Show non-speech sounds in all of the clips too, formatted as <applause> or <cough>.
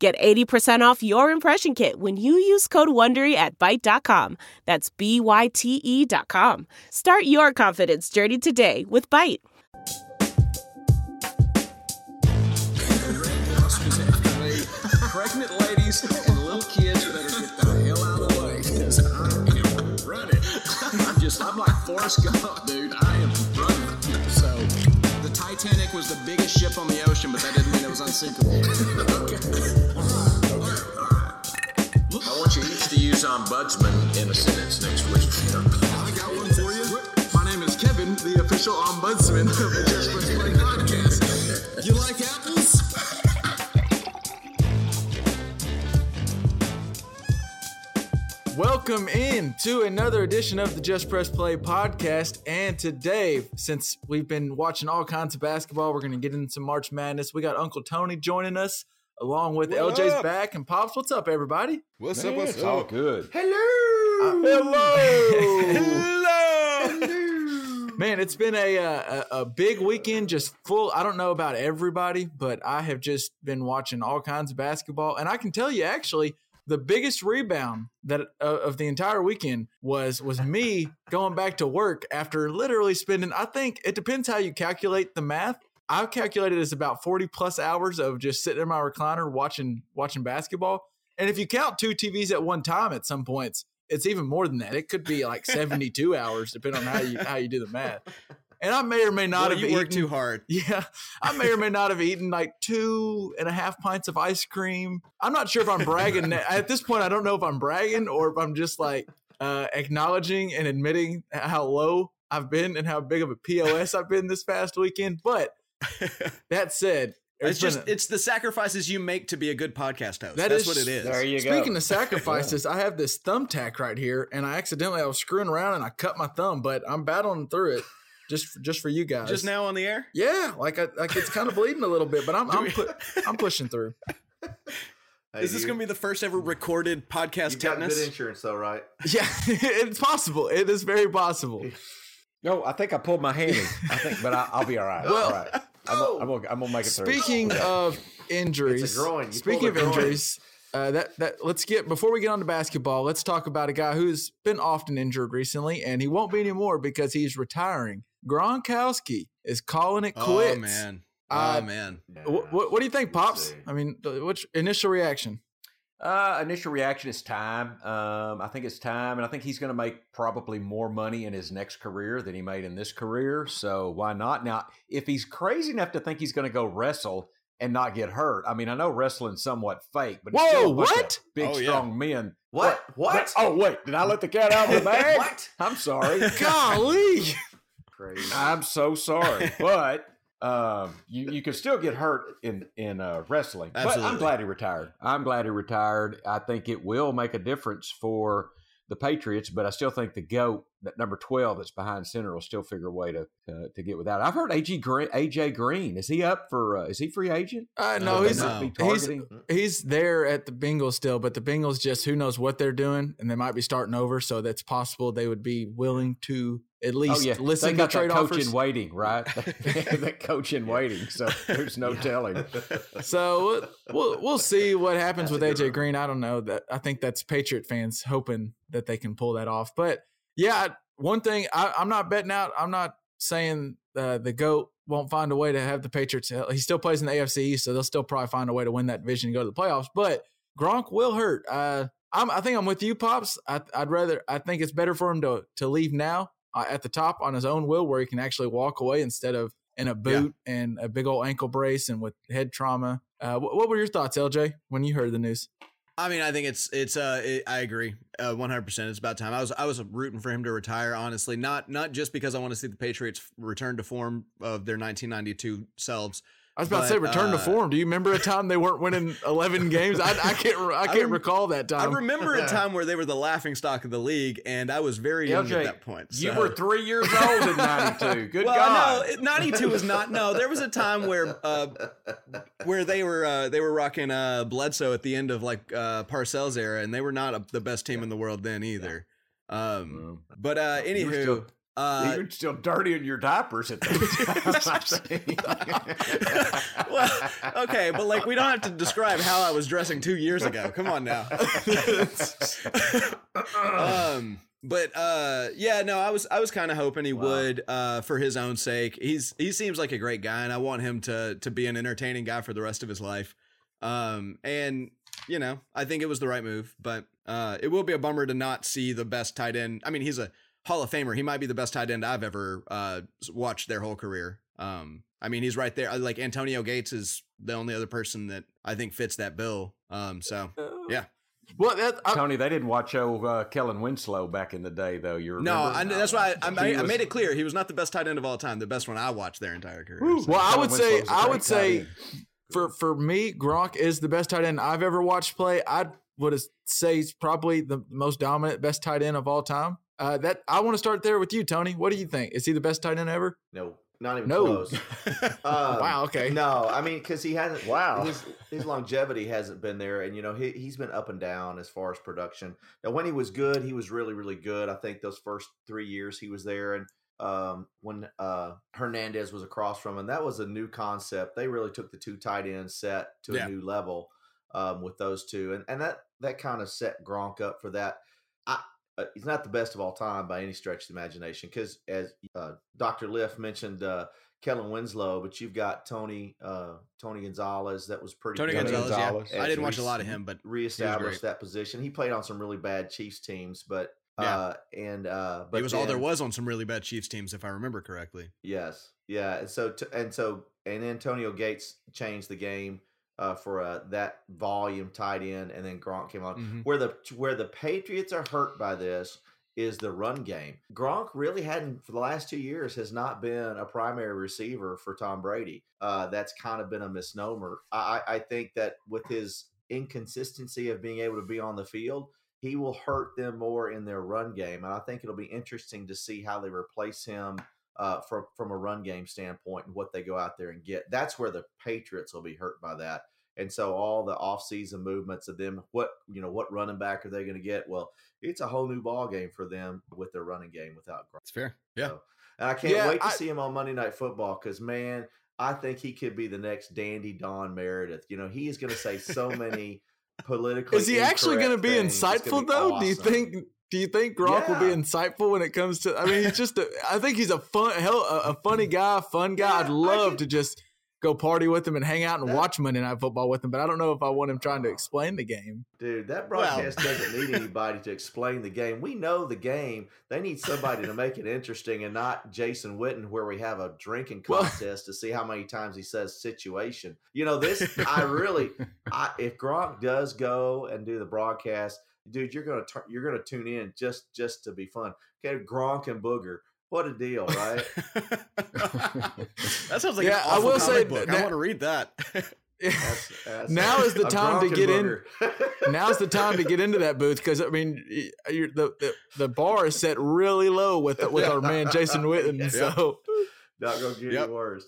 Get 80% off your impression kit when you use code WONDERY at Byte.com. That's B-Y-T-E dot com. Start your confidence journey today with Byte. Pregnant ladies and little kids better get the hell out of the way because I am running. I'm just, I'm like Forrest Gump, dude. I am Titanic was the biggest ship on the ocean, but that didn't mean it was unsinkable. okay. I want you each to use ombudsman in a sentence next week. I got one for you. My name is Kevin, the official ombudsman of the Just Play podcast. You like apples? Welcome in to another edition of the Just Press Play podcast. And today, since we've been watching all kinds of basketball, we're going to get into some March Madness. We got Uncle Tony joining us, along with What LJ's up? back and Pops. What's up, everybody? What's Man, up? What's it's all good. Hello. Hello. Hello! <laughs> Man, it's been a, uh, a a big weekend, just full. I don't know about everybody, but I have just been watching all kinds of basketball, and I can tell you actually the biggest rebound that uh, of the entire weekend was was me <laughs> going back to work after literally spending. I think it depends how you calculate the math. I've calculated as about forty plus hours of just sitting in my recliner watching watching basketball, and if you count two TVs at one time, at some points it's even more than that. It could be like 72 hours, depending on how you how you do the math. And I may or may not Well, have you work eaten. too hard. <laughs> Yeah, I may or may not have eaten like two and a half pints of ice cream. I'm not sure if I'm bragging. <laughs> At this point, I don't know if I'm bragging or if I'm just like uh, acknowledging and admitting how low I've been and how big of a POS I've been this past weekend. But <laughs> that said, It's been just a- it's the sacrifices you make to be a good podcast host. That That's is- what it is. There you go. Speaking of sacrifices, I have this thumbtack right here, and I accidentally I was screwing around and I cut my thumb, but I'm battling through it just for, just for you guys. Just now on the air. yeah, like I, like it's kind of bleeding a little bit, but I'm I'm, we- pu- I'm pushing through. <laughs> Hey, is this going to be the first ever recorded podcast You've got tetanus? good insurance though, right? <laughs> Yeah, it's possible. It is very possible. <laughs> No, I think I pulled my hammy. I think, but I, I'll be all right. Well- all right. I'm, Oh. I'm, gonna, I'm gonna make it through. Speaking of injuries, It's a groin. Speaking of groin. injuries, uh, that that let's get before we get on to basketball. Let's talk about a guy who's been often injured recently, and he won't be anymore because he's retiring. Gronkowski is calling it quits. Oh man. Uh, oh man. What, what, what do you think, pops? I mean, th- what's initial reaction? Uh, initial reaction is time. Um, I think it's time, and I think he's going to make probably more money in his next career than he made in this career. So why not? Now, if he's crazy enough to think he's going to go wrestle and not get hurt, I mean, I know wrestling's somewhat fake, but it's Whoa, still a bunch of what? Big Oh, yeah. strong men. What? What? Oh wait, did I let the cat out of the <laughs> bag? What? I'm sorry. <laughs> Golly, Crazy. I'm so sorry, <laughs> but um, you you can still get hurt in in uh, wrestling. But I'm glad he retired. I'm glad he retired. I think it will make a difference for the Patriots, but I still think the goat, number twelve that's behind center, will still figure a way to to, to get without. I've heard AJ Green, AJ Green is he up for? Uh, is he free agent? uh, No, no, he's no. he's he's there at the Bengals still, but the Bengals just who knows what they're doing, and they might be starting over. So that's possible they would be willing to at least Oh yeah, listen they to got trade that coach offers. in waiting, right? <laughs> <laughs> that coach in waiting, so there's no telling. So we'll, we'll we'll see what happens That's with AJ one. Green. I don't know that. I think that's Patriot fans hoping that they can pull that off. But yeah, one thing I, I'm not betting out. I'm not saying uh, the goat won't find a way to have the Patriots. He still plays in the AFC East, so they'll still probably find a way to win that division and go to the playoffs. But Gronk will hurt. Uh, I'm, I think I'm with you, pops. I, I'd rather. I think it's better for him to to leave now uh, at the top on his own will, where he can actually walk away instead of in a boot and a big old ankle brace and with head trauma. Uh, what, what were your thoughts, LJ, when you heard the news? I mean, I think it's it's uh it, I agree, uh, one hundred percent. It's about time. I was I was rooting for him to retire. Honestly, not not just because I want to see the Patriots return to form of their nineteen ninety two selves. I was about to say But, return to uh, form. Do you remember a time they weren't winning <laughs> 11 games? I, I can't. I can't rem- recall that time. I remember a time where they were the laughing stock of the league, and I was very young LJ, at that point. You were three years old in '92. <laughs> Good well, God! no, 92 was not. No, there was a time where uh, where they were uh, they were rocking uh, Bledsoe at the end of like uh, Parcells era, and they were not a, the best team in the world then either. Um, but uh, anywho, uh, You're still dirty in your diapers at the <laughs> time. well, okay, but like we don't have to describe how I was dressing two years ago. Come on now. <laughs> um, but uh, yeah, no, I was I was kind of hoping he Wow. would uh, for his own sake. He's he seems like a great guy, and I want him to to be an entertaining guy for the rest of his life. Um, and you know, I think it was the right move, but uh, it will be a bummer to not see the best tight end. I mean, he's a Hall of Famer. He might be the best tight end I've ever uh, watched their whole career. Um, I mean, he's right there. Like Antonio Gates is the only other person that I think fits that bill. Um, so yeah, well, that, I, Tony, they didn't watch old uh, Kellen Winslow back in the day, though. You remember? no, I, that's why I, I, He I made it clear he was not the best tight end of all time. The best one I watched their entire career. Woo. So- Well, I would say Winslow's a I great would say for for me, Gronk is the best tight end I've ever watched play. I would say he's probably the most dominant, best tight end of all time. Uh, that I want to start there with you, Tony. What do you think? Is he the best tight end ever? No, not even No. close. <laughs> Um, Wow, okay. No, I mean because he hasn't. Wow. His, his longevity hasn't been there, and you know he he's been up and down as far as production. Now, when he was good, he was really really good. I think those first three years he was there, and um, when uh, Hernandez was across from him, that was a new concept. They really took the two tight end set to Yeah. a new level um, with those two, and and that that kind of set Gronk up for that. I, uh, he's not the best of all time by any stretch of the imagination because as uh, Dr. Liff mentioned uh, Kellen Winslow, but you've got Tony uh, Tony Gonzalez that was pretty Tony good. Gonzalez, Gonzalez. yeah. I didn't watch a lot of him, but reestablished that position. He played on some really bad Chiefs teams, but Yeah. uh, and uh, but he was all there was on some really bad Chiefs teams, if I remember correctly. Yes, yeah, and so t- and so and Antonio Gates changed the game uh, for uh, that volume tight end, and then Gronk came on. Mhm. Where the where the Patriots are hurt by this is the run game. Gronk really hadn't for the last two years has not been a primary receiver for Tom Brady. Uh, that's kind of been a misnomer. I I think that with his inconsistency of being able to be on the field, he will hurt them more in their run game, and I think it'll be interesting to see how they replace him uh, from from a run game standpoint and what they go out there and get. That's where the Patriots will be hurt by that. And so all the offseason movements of them, what you know, what running back are they going to get? Well, it's a whole new ball game for them with their running game without. It's fair. Yeah. So- and I can't Yeah, wait to I- see him on Monday Night Football because man, I think he could be the next Dandy Don Meredith. You know, he is going to say so many <laughs> politically. Is he actually going to be insightful be though? Do you think? Do you think Gronk will be insightful when it comes to? I mean, he's just. A, I think he's a fun, hell, a, a funny <laughs> guy, fun guy. Yeah, I'd love to just go party with him and hang out and That- watch Monday Night Football with him. But I don't know if I want him trying to explain the game. Dude, that Well- broadcast doesn't need anybody to explain the game. We know the game. They need somebody to make it interesting and not Jason Witten, where we have a drinking Well- contest to see how many times he says situation. You know, this, I really, <laughs> I, if Gronk does go and do the broadcast, dude, you're gonna tur- you're gonna tune in just just to be fun. Okay, Gronk and Booger, what a deal, right? that sounds <laughs> like Yeah, an I will comic say book. that- I want to read that. <laughs> That's- that's- Now is the time to get in- Booger. <laughs> Now's the time to get into that booth because I mean, you're, the, the the bar is set really low with with our man Jason Witten. So Not gonna get Yep. any worse.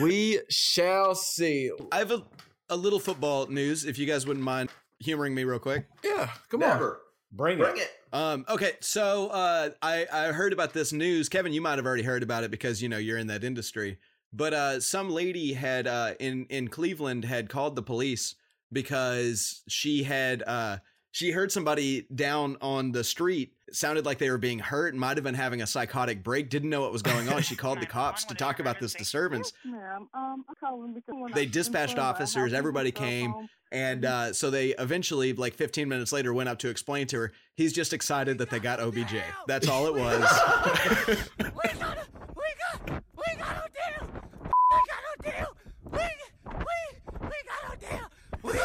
we shall see. I have a, a little football news, if you guys wouldn't mind humoring me real quick. Yeah, come on. Bring, bring it. it. Um, okay, so uh, I, I heard about this news. Kevin, you might have already heard about it because you know you're in that industry. But uh, some lady had uh, in in Cleveland had called the police because she had uh, she heard somebody down on the street. It sounded like they were being hurt and might have been having a psychotic break. Didn't know what was going on. She <laughs> called the cops to talk about this disturbance. Ma'am, um, I'm calling because They dispatched in front of our officers, everybody came, And uh, so they eventually, like 15 minutes later, went up to explain to her. He's just excited that they got OBJ. That's all it was. <laughs> <laughs> We got a, we got, we got a deal. We got a deal. We, we, we got a deal. We,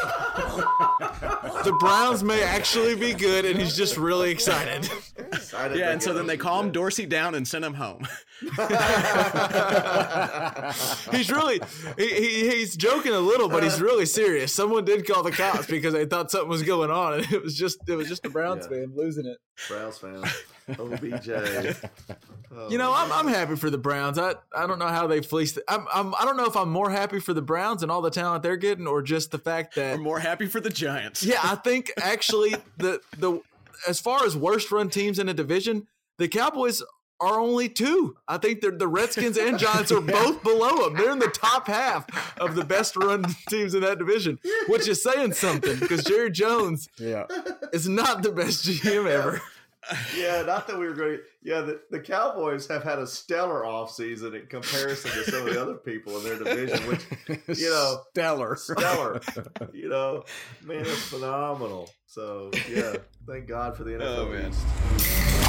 The Browns may actually be good, and he's just really excited. Decided Yeah, and so then they to calmed the- Dorsey down and send him home. <laughs> he's really he, he, he's joking a little, but he's really serious. Someone did call the cops because they thought something was going on, and it was just it was just a Browns Yeah. fan losing it. Browns fan. OBJ. Oh, <laughs> You know, I'm I'm happy for the Browns. I I don't know how they fleeced. It. I'm, I'm I don't know if I'm more happy for the Browns and all the talent they're getting, or just the fact that We're more happy for the Giants. Yeah, I <laughs> think actually the the as far as worst run teams in a division, the Cowboys are only two. I think they're the Redskins and Giants are both below them. They're in the top half of the best run <laughs> teams in that division, which is saying something because Jerry Jones yeah. is not the best GM ever. Yeah, not that we were going. to. Yeah, the, the Cowboys have had a stellar offseason in comparison to some of the other people in their division, which <laughs> you know, stellar. stellar. <laughs> you know, man, it's phenomenal. So yeah, thank God for the NFL. Oh, man. East.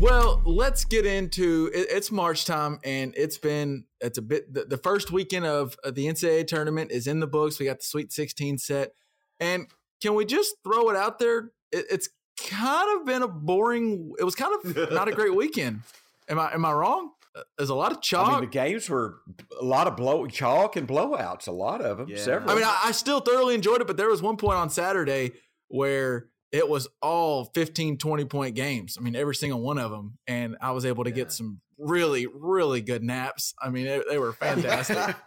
Well, let's get into it, it's March time, and it's been it's a bit the, the first weekend of, of the NCAA tournament is in the books. We got the Sweet 16 set, and can we just throw it out there? It, it's kind of been a boring. It was kind of <laughs> not a great weekend. Am I am I wrong? There's a lot of chalk. I mean, the games were a lot of blow chalk and blowouts. A lot of them. Yeah. Several. I mean, I, I still thoroughly enjoyed it, but there was one point on Saturday where it was all 15, 20 point games. I mean, every single one of them. And I was able to Yeah. get some really, really good naps. I mean, they, they were <laughs> fantastic. <laughs>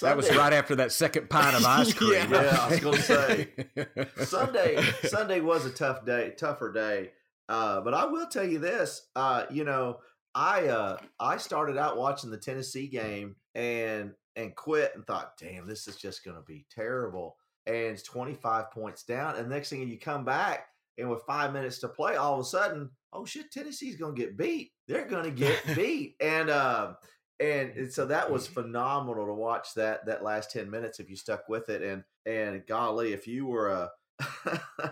that was right after that second pint of ice <laughs> cream. Yeah. Yeah, I was gonna say. <laughs> Sunday Sunday was a tough day, tougher day. Uh, but I will tell you this, uh, you know, I uh, I started out watching the Tennessee game and and quit and thought, damn, this is just gonna be terrible. And it's 25 points down. And next thing you come back and with five minutes to play, all of a sudden, oh shit, Tennessee's gonna get beat. They're gonna get <laughs> beat. And uh and, and so that was mm-hmm. phenomenal to watch that that last 10 minutes if you stuck with it and and golly if you were a <laughs>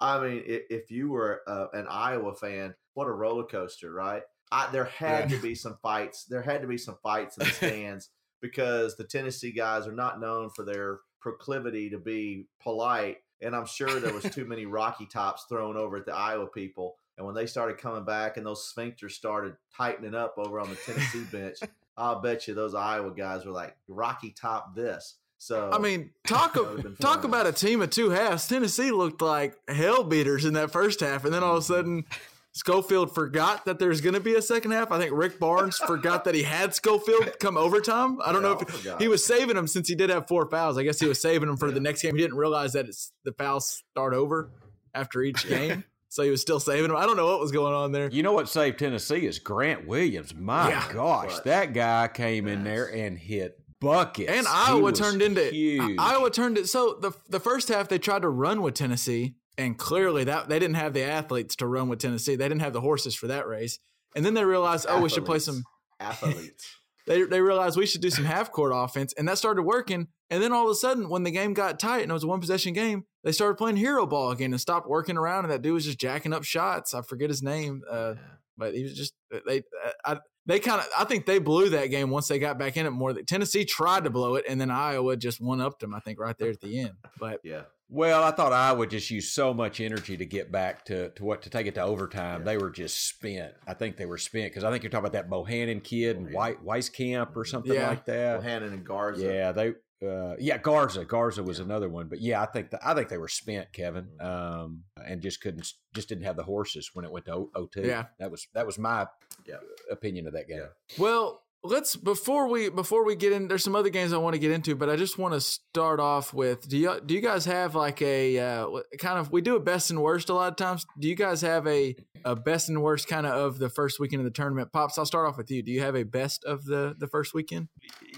i mean if, you were a, an iowa fan what a roller coaster right I, there had Yeah. to be some fights there had to be some fights in the <laughs> stands because the tennessee guys are not known for their proclivity to be polite and i'm sure there was too many <laughs> rocky tops thrown over at the iowa people and when they started coming back and those sphincters started tightening up over on the tennessee bench I'll bet you those Iowa guys were like Rocky Top this. So I mean, talk talk about a team of two halves. Tennessee looked like hell beaters in that first half, and then all of a mm-hmm. sudden, Schofield forgot that there's going to be a second half. I think Rick Barnes <laughs> forgot that he had Schofield come overtime. I don't They know if he was saving him since he did have four fouls. I guess he was saving him for the next game. He didn't realize that it's the fouls start over after each <laughs> game, so he was still saving him. I don't know what was going on there. You know what saved Tennessee is Grant Williams. My Yeah. gosh, that guy came in there and hit buckets. And Iowa turned into huge. Iowa turned it. So the the first half they tried to run with Tennessee, and clearly that they didn't have the athletes to run with Tennessee. They didn't have the horses for that race. And then they realized, oh, we should play some. athletes. <laughs> <laughs> They they realized we should do some half court offense, and that started working. And then all of a sudden, when the game got tight and it was a one possession game, they started playing hero ball again and stopped working around. And that dude was just jacking up shots. I forget his name, uh, but he was just uh, they. Uh, I, they kind of, I think they blew that game once they got back in it more. Tennessee tried to blow it, and then Iowa just one upped them. I think right there at the end. But yeah. Well, I thought Iowa just used so much energy to get back to, to what to take it to overtime. Yeah. They were just spent. I think they were spent because I think you're talking about that Bohannon kid and oh, White Wieskamp or mm-hmm. something Yeah. like that. Bohannon and Garza. Yeah, they. Uh, yeah, Garza. Garza was another one, but yeah, I think the, I think they were spent, Kevin, Mm-hmm. um, and just couldn't, just didn't have the horses when it went to O- O2. Yeah. that was that was my Yeah. opinion of that game. Yeah. Well, let's before we before we get in. There's some other games I want to get into, but I just want to start off with. Do you do you guys have like a uh, kind of? We do a best and worst a lot of times. Do you guys have a a best and worst kind of of the first weekend of the tournament? Pops, I'll start off with you. Do you have a best of the the first weekend?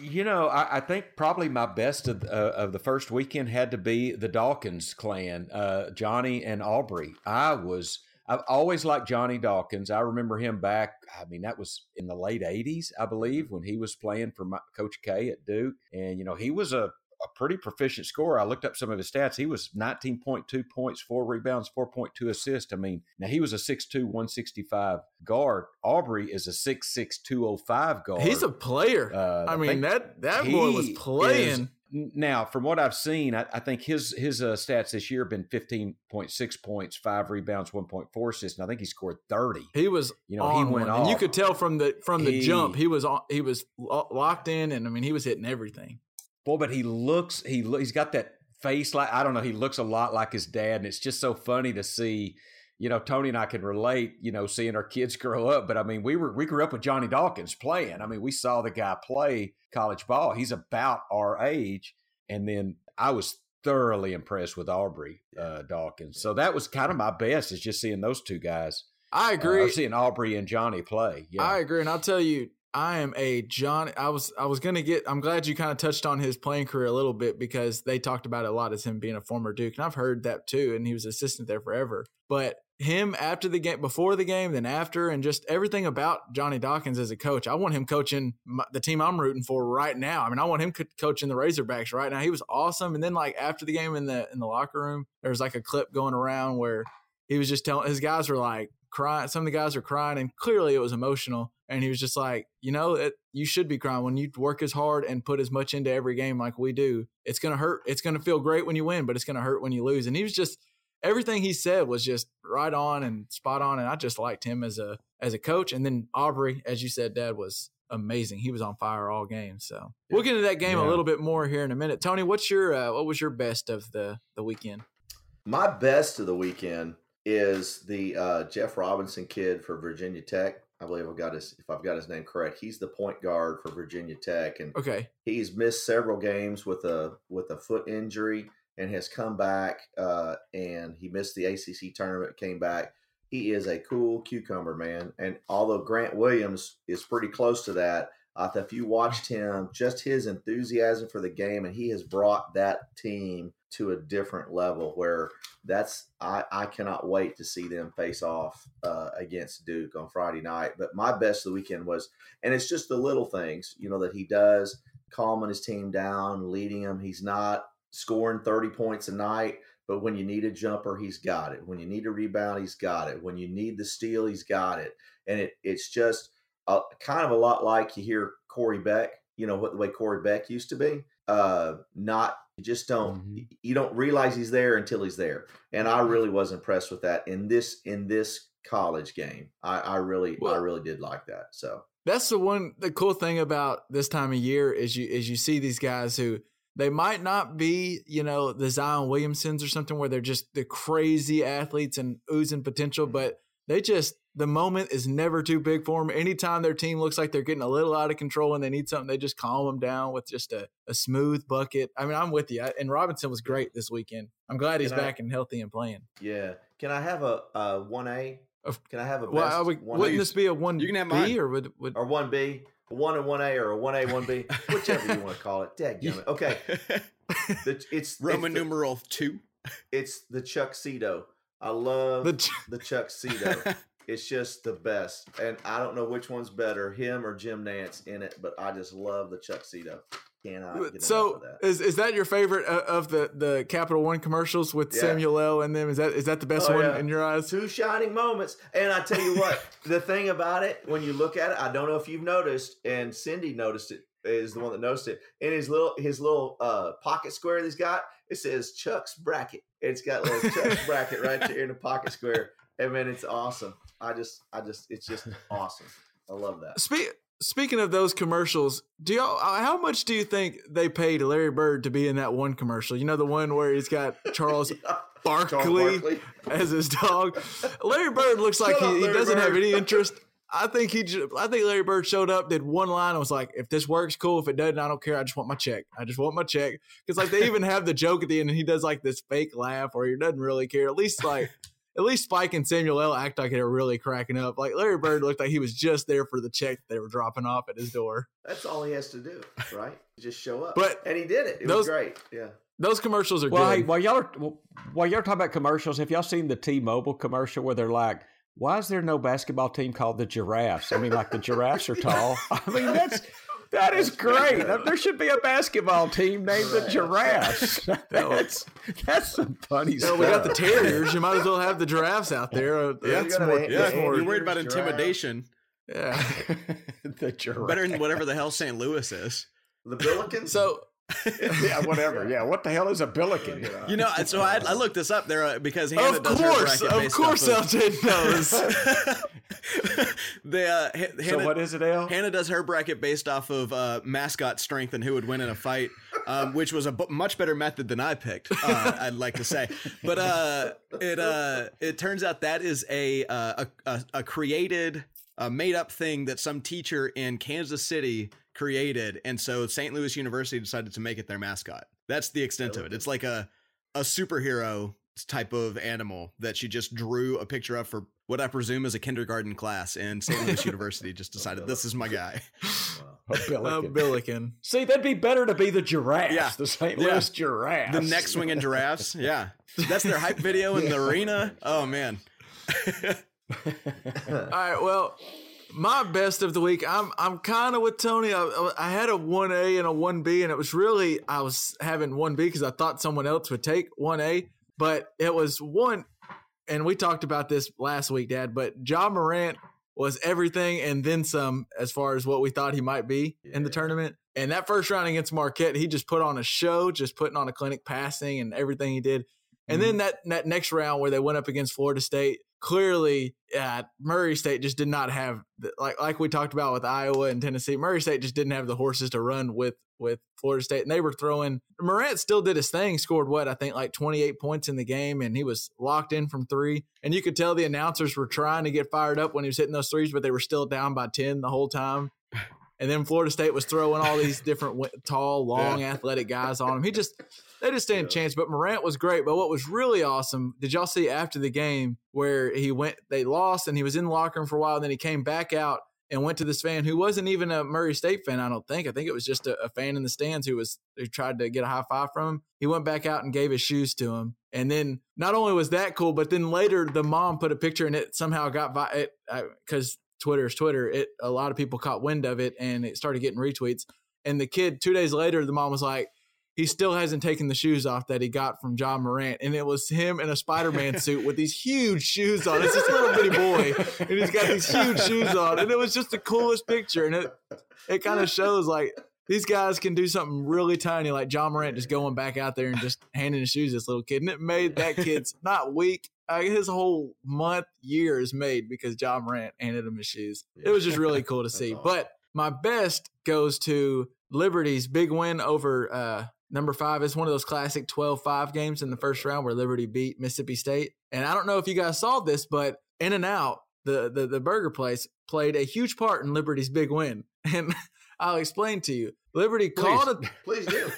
You know, I, I think probably my best of, uh, of the first weekend had to be the Dawkins clan, uh, Johnny and Aubrey. I was, I've always liked Johnny Dawkins. I remember him back, I mean, that was in the late 80s, I believe, when he was playing for my, Coach K at Duke. And, you know, he was a, a pretty proficient scorer. I looked up some of his stats. He was 19.2 points, four rebounds, 4.2 assists. I mean, now he was a 6'2, 165 guard. Aubrey is a 6'6, 205 guard. He's a player. Uh, I mean that that boy was playing. Now, from what I've seen, I, I think his his uh, stats this year have been fifteen point six points, five rebounds, one point four assists, and I think he scored thirty. He was, You know, he went and you could tell from the from the He- jump he was on, he was locked in, and I mean he was hitting everything. Boy, but he looks he lo- he's got that face like I don't know. He looks a lot like his dad, and it's just so funny to see. You know, Tony and I can relate. You know, seeing our kids <laughs> grow up. But I mean, we were we grew up with Johnny Dawkins playing. I mean, we saw the guy play college ball. He's about our age, and then I was thoroughly impressed with Aubrey uh, Dawkins. So that was kind of my best is just seeing those two guys. I Uh, agree. or seeing Aubrey and Johnny play. Yeah. I agree, and I'll tell you, I am a John. I was I was gonna get. I'm glad you kind of touched on his playing career a little bit because they talked about it a lot as him being a former Duke, and I've heard that too. And he was assistant there forever. But him after the game, before the game, then after, and just everything about Johnny Dawkins as a coach. I want him coaching my, the team I'm rooting for right now. I mean, I want him co- coaching the Razorbacks right now. He was awesome. And then like after the game in the in the locker room, there was like a clip going around where he was just telling his guys were like crying. Some of the guys were crying, and clearly it was emotional. And he was just like, you know, it, you should be crying when you work as hard and put as much into every game like we do. It's gonna hurt. It's gonna feel great when you win, but it's gonna hurt when you lose. And he was just everything he said was just right on and spot on. And I just liked him as a as a coach. And then Aubrey, as you said, Dad was amazing. He was on fire all game. So we'll get into that game a little bit more here in a minute. Tony, what's your uh, what was your best of the the weekend? My best of the weekend is the uh, Jeff Robinson kid for Virginia Tech. I believe I've got his if I've got his name correct. He's the point guard for Virginia Tech, and Okay, he's missed several games with a with a foot injury and has come back. Uh, and he missed the ACC tournament, came back. He is a cool cucumber, man. And although Grant Williams is pretty close to that, uh, if you watched him, just his enthusiasm for the game, and he has brought that team to a different level where that's I, I cannot wait to see them face off uh, against Duke on Friday night. But my best of the weekend was, and it's just the little things, you know, that he does, calming his team down, leading them. He's not scoring 30 points a night, but when you need a jumper, he's got it. When you need a rebound, he's got it. When you need the steal, he's got it. And it it's just a, kind of a lot like you hear Corey Beck, you know, what the way Corey Beck used to be. Uh, not you just don't Mhm. you don't realize he's there until he's there. And I really was impressed with that in this in this college game. I, I really I really did like that. So that's the one the cool thing about this time of year is you is you see these guys who they might not be you know the Zion Williamsons or something where they're just the crazy athletes and oozing potential, mm-hmm. but they just the moment is never too big for them. Anytime their team looks like they're getting a little out of control and they need something, they just calm them down with just a, a smooth bucket. I mean, I'm with you. I, and Robinson was great this weekend. I'm glad he's I- back and healthy and playing. yeah. Can I have a one A? Of- Can I have a best Well, I would, one wouldn't this be a one You can have B mine. or would, would or one B? One and one A or a one A <laughs> one B, whichever you want to call it. Dadgummit. Okay, <laughs> the, it's Roman it's the, numeral two. It's the Chuck tuxedo. I love the the, tuxedo. <laughs> it's just the best, and I don't know which one's better, him or Jim Nantz in it, but I just love the Chuck tuxedo. Cannot get enough of so is is that your favorite uh, of the the Capital One commercials with Yeah. Samuel L. and them? Is that is that the best Oh, one yeah. in your eyes? two shining moments. And I tell you what, <laughs> the thing about it, when you look at it, I don't know if you've noticed, and Cindy noticed it, is the one that noticed it. In his little his little uh, pocket square that he's got, it says Chuck's bracket. It's got a little Chuck's <laughs> bracket right there in the pocket square. And man, it's awesome. I just I just it's just awesome. I love that. Spe- speaking of those commercials, do y'all uh, how much do you think they paid Larry Bird to be in that one commercial? You know the one where he's got <laughs> Charles Charles Barkley Barkley. as his dog. Larry Bird looks like he, he doesn't have any <laughs> interest. I think he. I think Larry Bird showed up, did one line, and was like, "If this works, cool. If it doesn't, I don't care. I just want my check. I just want my check." Because like they even have the joke at the end, and he does like this fake laugh, or he doesn't really care. At least like. At least Spike and Samuel L. act like they were really cracking up. Like Larry Bird looked like he was just there for the check they were dropping off at his door. That's all he has to do, right? Just show up. But and he did it. It those- was great. Yeah. Those commercials are Well, hey, good. while y'all are while y'all are talking about commercials, have y'all seen the T-Mobile commercial where they're like, "Why is there no basketball team called the Giraffes?" I mean, like the giraffes are tall. <laughs> I mean, that's that is great. There should be a basketball team named the Giraffes. <laughs> That's that's some funny Well, stuff. we got the Terriers. You might as well have the giraffes out there. Yeah, that's you gotta more. have- Yeah, that's Yeah, more you're worried about intimidation. yeah. <laughs> the Giraffes. Better than whatever the hell St. Louis is. The Billikens. So <laughs> yeah, whatever. Yeah, what the hell is a billiken? You know, so I, I looked this up there uh, because Hannah Of does her course, bracket of based course, off LJ knows. <laughs> the uh, Ha- So Hannah, what is it, Al? Hannah does her bracket based off of uh, mascot strength and who would win in a fight, um, <laughs> which was a much better method than I picked. Uh, I'd like to say, but uh, it uh, it turns out that is a uh, a, a, a created, a made up thing that some teacher in Kansas City created, and so St. Louis University decided to make it their mascot. That's the extent of it. It's like a a superhero type of animal that she just drew a picture of for what I presume is a kindergarten class, and St. Louis University just <laughs> decided this is my guy. A A billiken. billiken. See, that'd be better to be the giraffes, Yeah. the St. Yeah. Louis giraffes. The neck swinging giraffes. Yeah. That's their hype video in the <laughs> arena. Oh, man. <laughs> All right. Well, my best of the week. I'm I'm kind of with Tony. I, I had a one A and a one B, and it was really I was having one B because I thought someone else would take one A, but it was one. And we talked about this last week, Dad. But Ja Morant was everything and then some as far as what we thought he might be in the tournament. And that first round against Marquette, he just put on a show, just putting on a clinic passing and everything he did. And mm-hmm. then that that next round where they went up against Florida State, clearly uh, Murray State just did not have like like we talked about with Iowa and Tennessee. Murray State just didn't have the horses to run with with Florida State, and they were throwing. Morant still did his thing, scored what I think like twenty eight points in the game, and he was locked in from three. And you could tell the announcers were trying to get fired up when he was hitting those threes, but they were still down by ten the whole time. And then Florida State was throwing all these different tall, long, athletic guys on him. He just they just stand a chance. But Morant was great. But what was really awesome, did y'all see after the game where he went, they lost and he was in the locker room for a while. And then he came back out and went to this fan who wasn't even a Murray State fan, I don't think. I think it was just a, a fan in the stands who was who tried to get a high five from him. He went back out and gave his shoes to him. And then not only was that cool, but then later the mom put a picture and it somehow got by it because Twitter is Twitter. It a lot of people caught wind of it and it started getting retweets. And the kid two days later, the mom was like, he still hasn't taken the shoes off that he got from Ja Morant. And it was him in a Spider Man <laughs> suit with these huge shoes on. It's this little bitty boy, and he's got these huge shoes on. And it was just the coolest picture. And it it kind of shows like these guys can do something really tiny, like Ja Morant just going back out there and just handing his shoes to this little kid. And it made that kid's <laughs> not week. Uh, his whole month, year is made because Ja Morant handed him his shoes. It was just really cool to <laughs> see. awesome. But my best goes to Liberty's big win over uh, number five. It's one of those classic 12 5 games in the first round where Liberty beat Mississippi State. And I don't know if you guys saw this, but In-N-Out, the, the, the burger place, played a huge part in Liberty's big win. <laughs> And I'll explain to you. Liberty called a <laughs> Please do.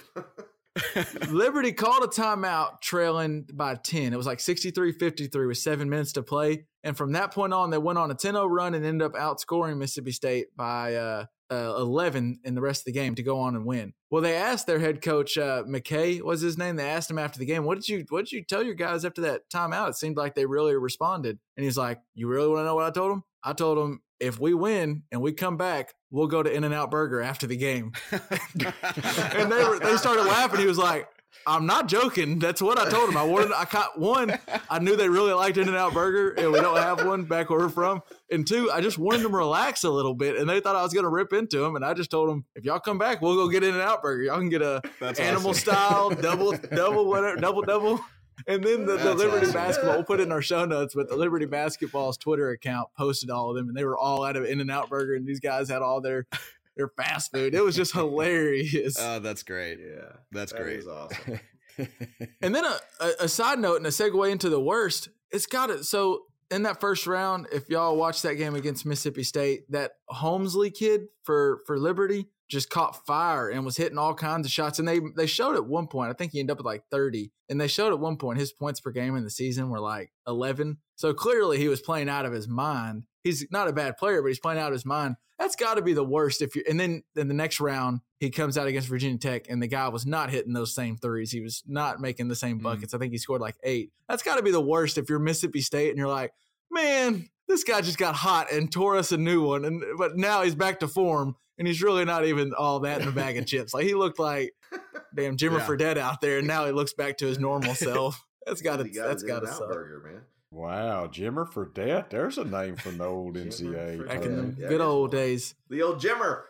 <laughs> Liberty called a timeout trailing by 10. It was like 63 53 with seven minutes to play. And from that point on, they went on a 10 0 run and ended up outscoring Mississippi State by uh, uh, 11 in the rest of the game to go on and win. Well, they asked their head coach, uh, McKay was his name. They asked him after the game, what did you what did you tell your guys after that timeout? It seemed like they really responded. And he's like, You really want to know what I told him? I told him, if we win and we come back, we'll go to In-N-Out Burger after the game. <laughs> and they were they started laughing. He was like, "I'm not joking. That's what I told him. I wanted. I caught one. I knew they really liked In-N-Out Burger, and we don't have one back where we're from. And two, I just wanted them to relax a little bit, and they thought I was going to rip into them. And I just told them, if y'all come back, we'll go get In-N-Out Burger. Y'all can get a That's animal awesome. style double <laughs> double whatever double double." And then the, the Liberty awesome. basketball, we'll put it in our show notes, but the Liberty basketball's Twitter account posted all of them, and they were all out of In and Out Burger, and these guys had all their their fast food. It was just hilarious. Oh, that's great. yeah. That's that great. is awesome. <laughs> And then a, a, a side note and a segue into the worst, it's got it. So in that first round, if y'all watched that game against Mississippi State, that Homesley kid for for Liberty just caught fire and was hitting all kinds of shots. And they they showed at one point, I think he ended up with like 30. And they showed at one point his points per game in the season were like 11. So clearly he was playing out of his mind. He's not a bad player, but he's playing out of his mind. That's got to be the worst if you and then in the next round he comes out against Virginia Tech and the guy was not hitting those same threes. He was not making the same buckets. I think he scored like 8. That's got to be the worst if you're Mississippi State and you're like, "Man, this guy just got hot and tore us a new one and but now he's back to form and he's really not even all that in the bag of chips. Like he looked like damn Jimmer Yeah. Fredette out there and <laughs> now he looks back to his normal <laughs> self. That's got to that's got to suck. burger, man. Wow, Jimmer Fredette. There's a name from the old Jimmer NCAA. Back in the Yeah, good old days. The old Jimmer.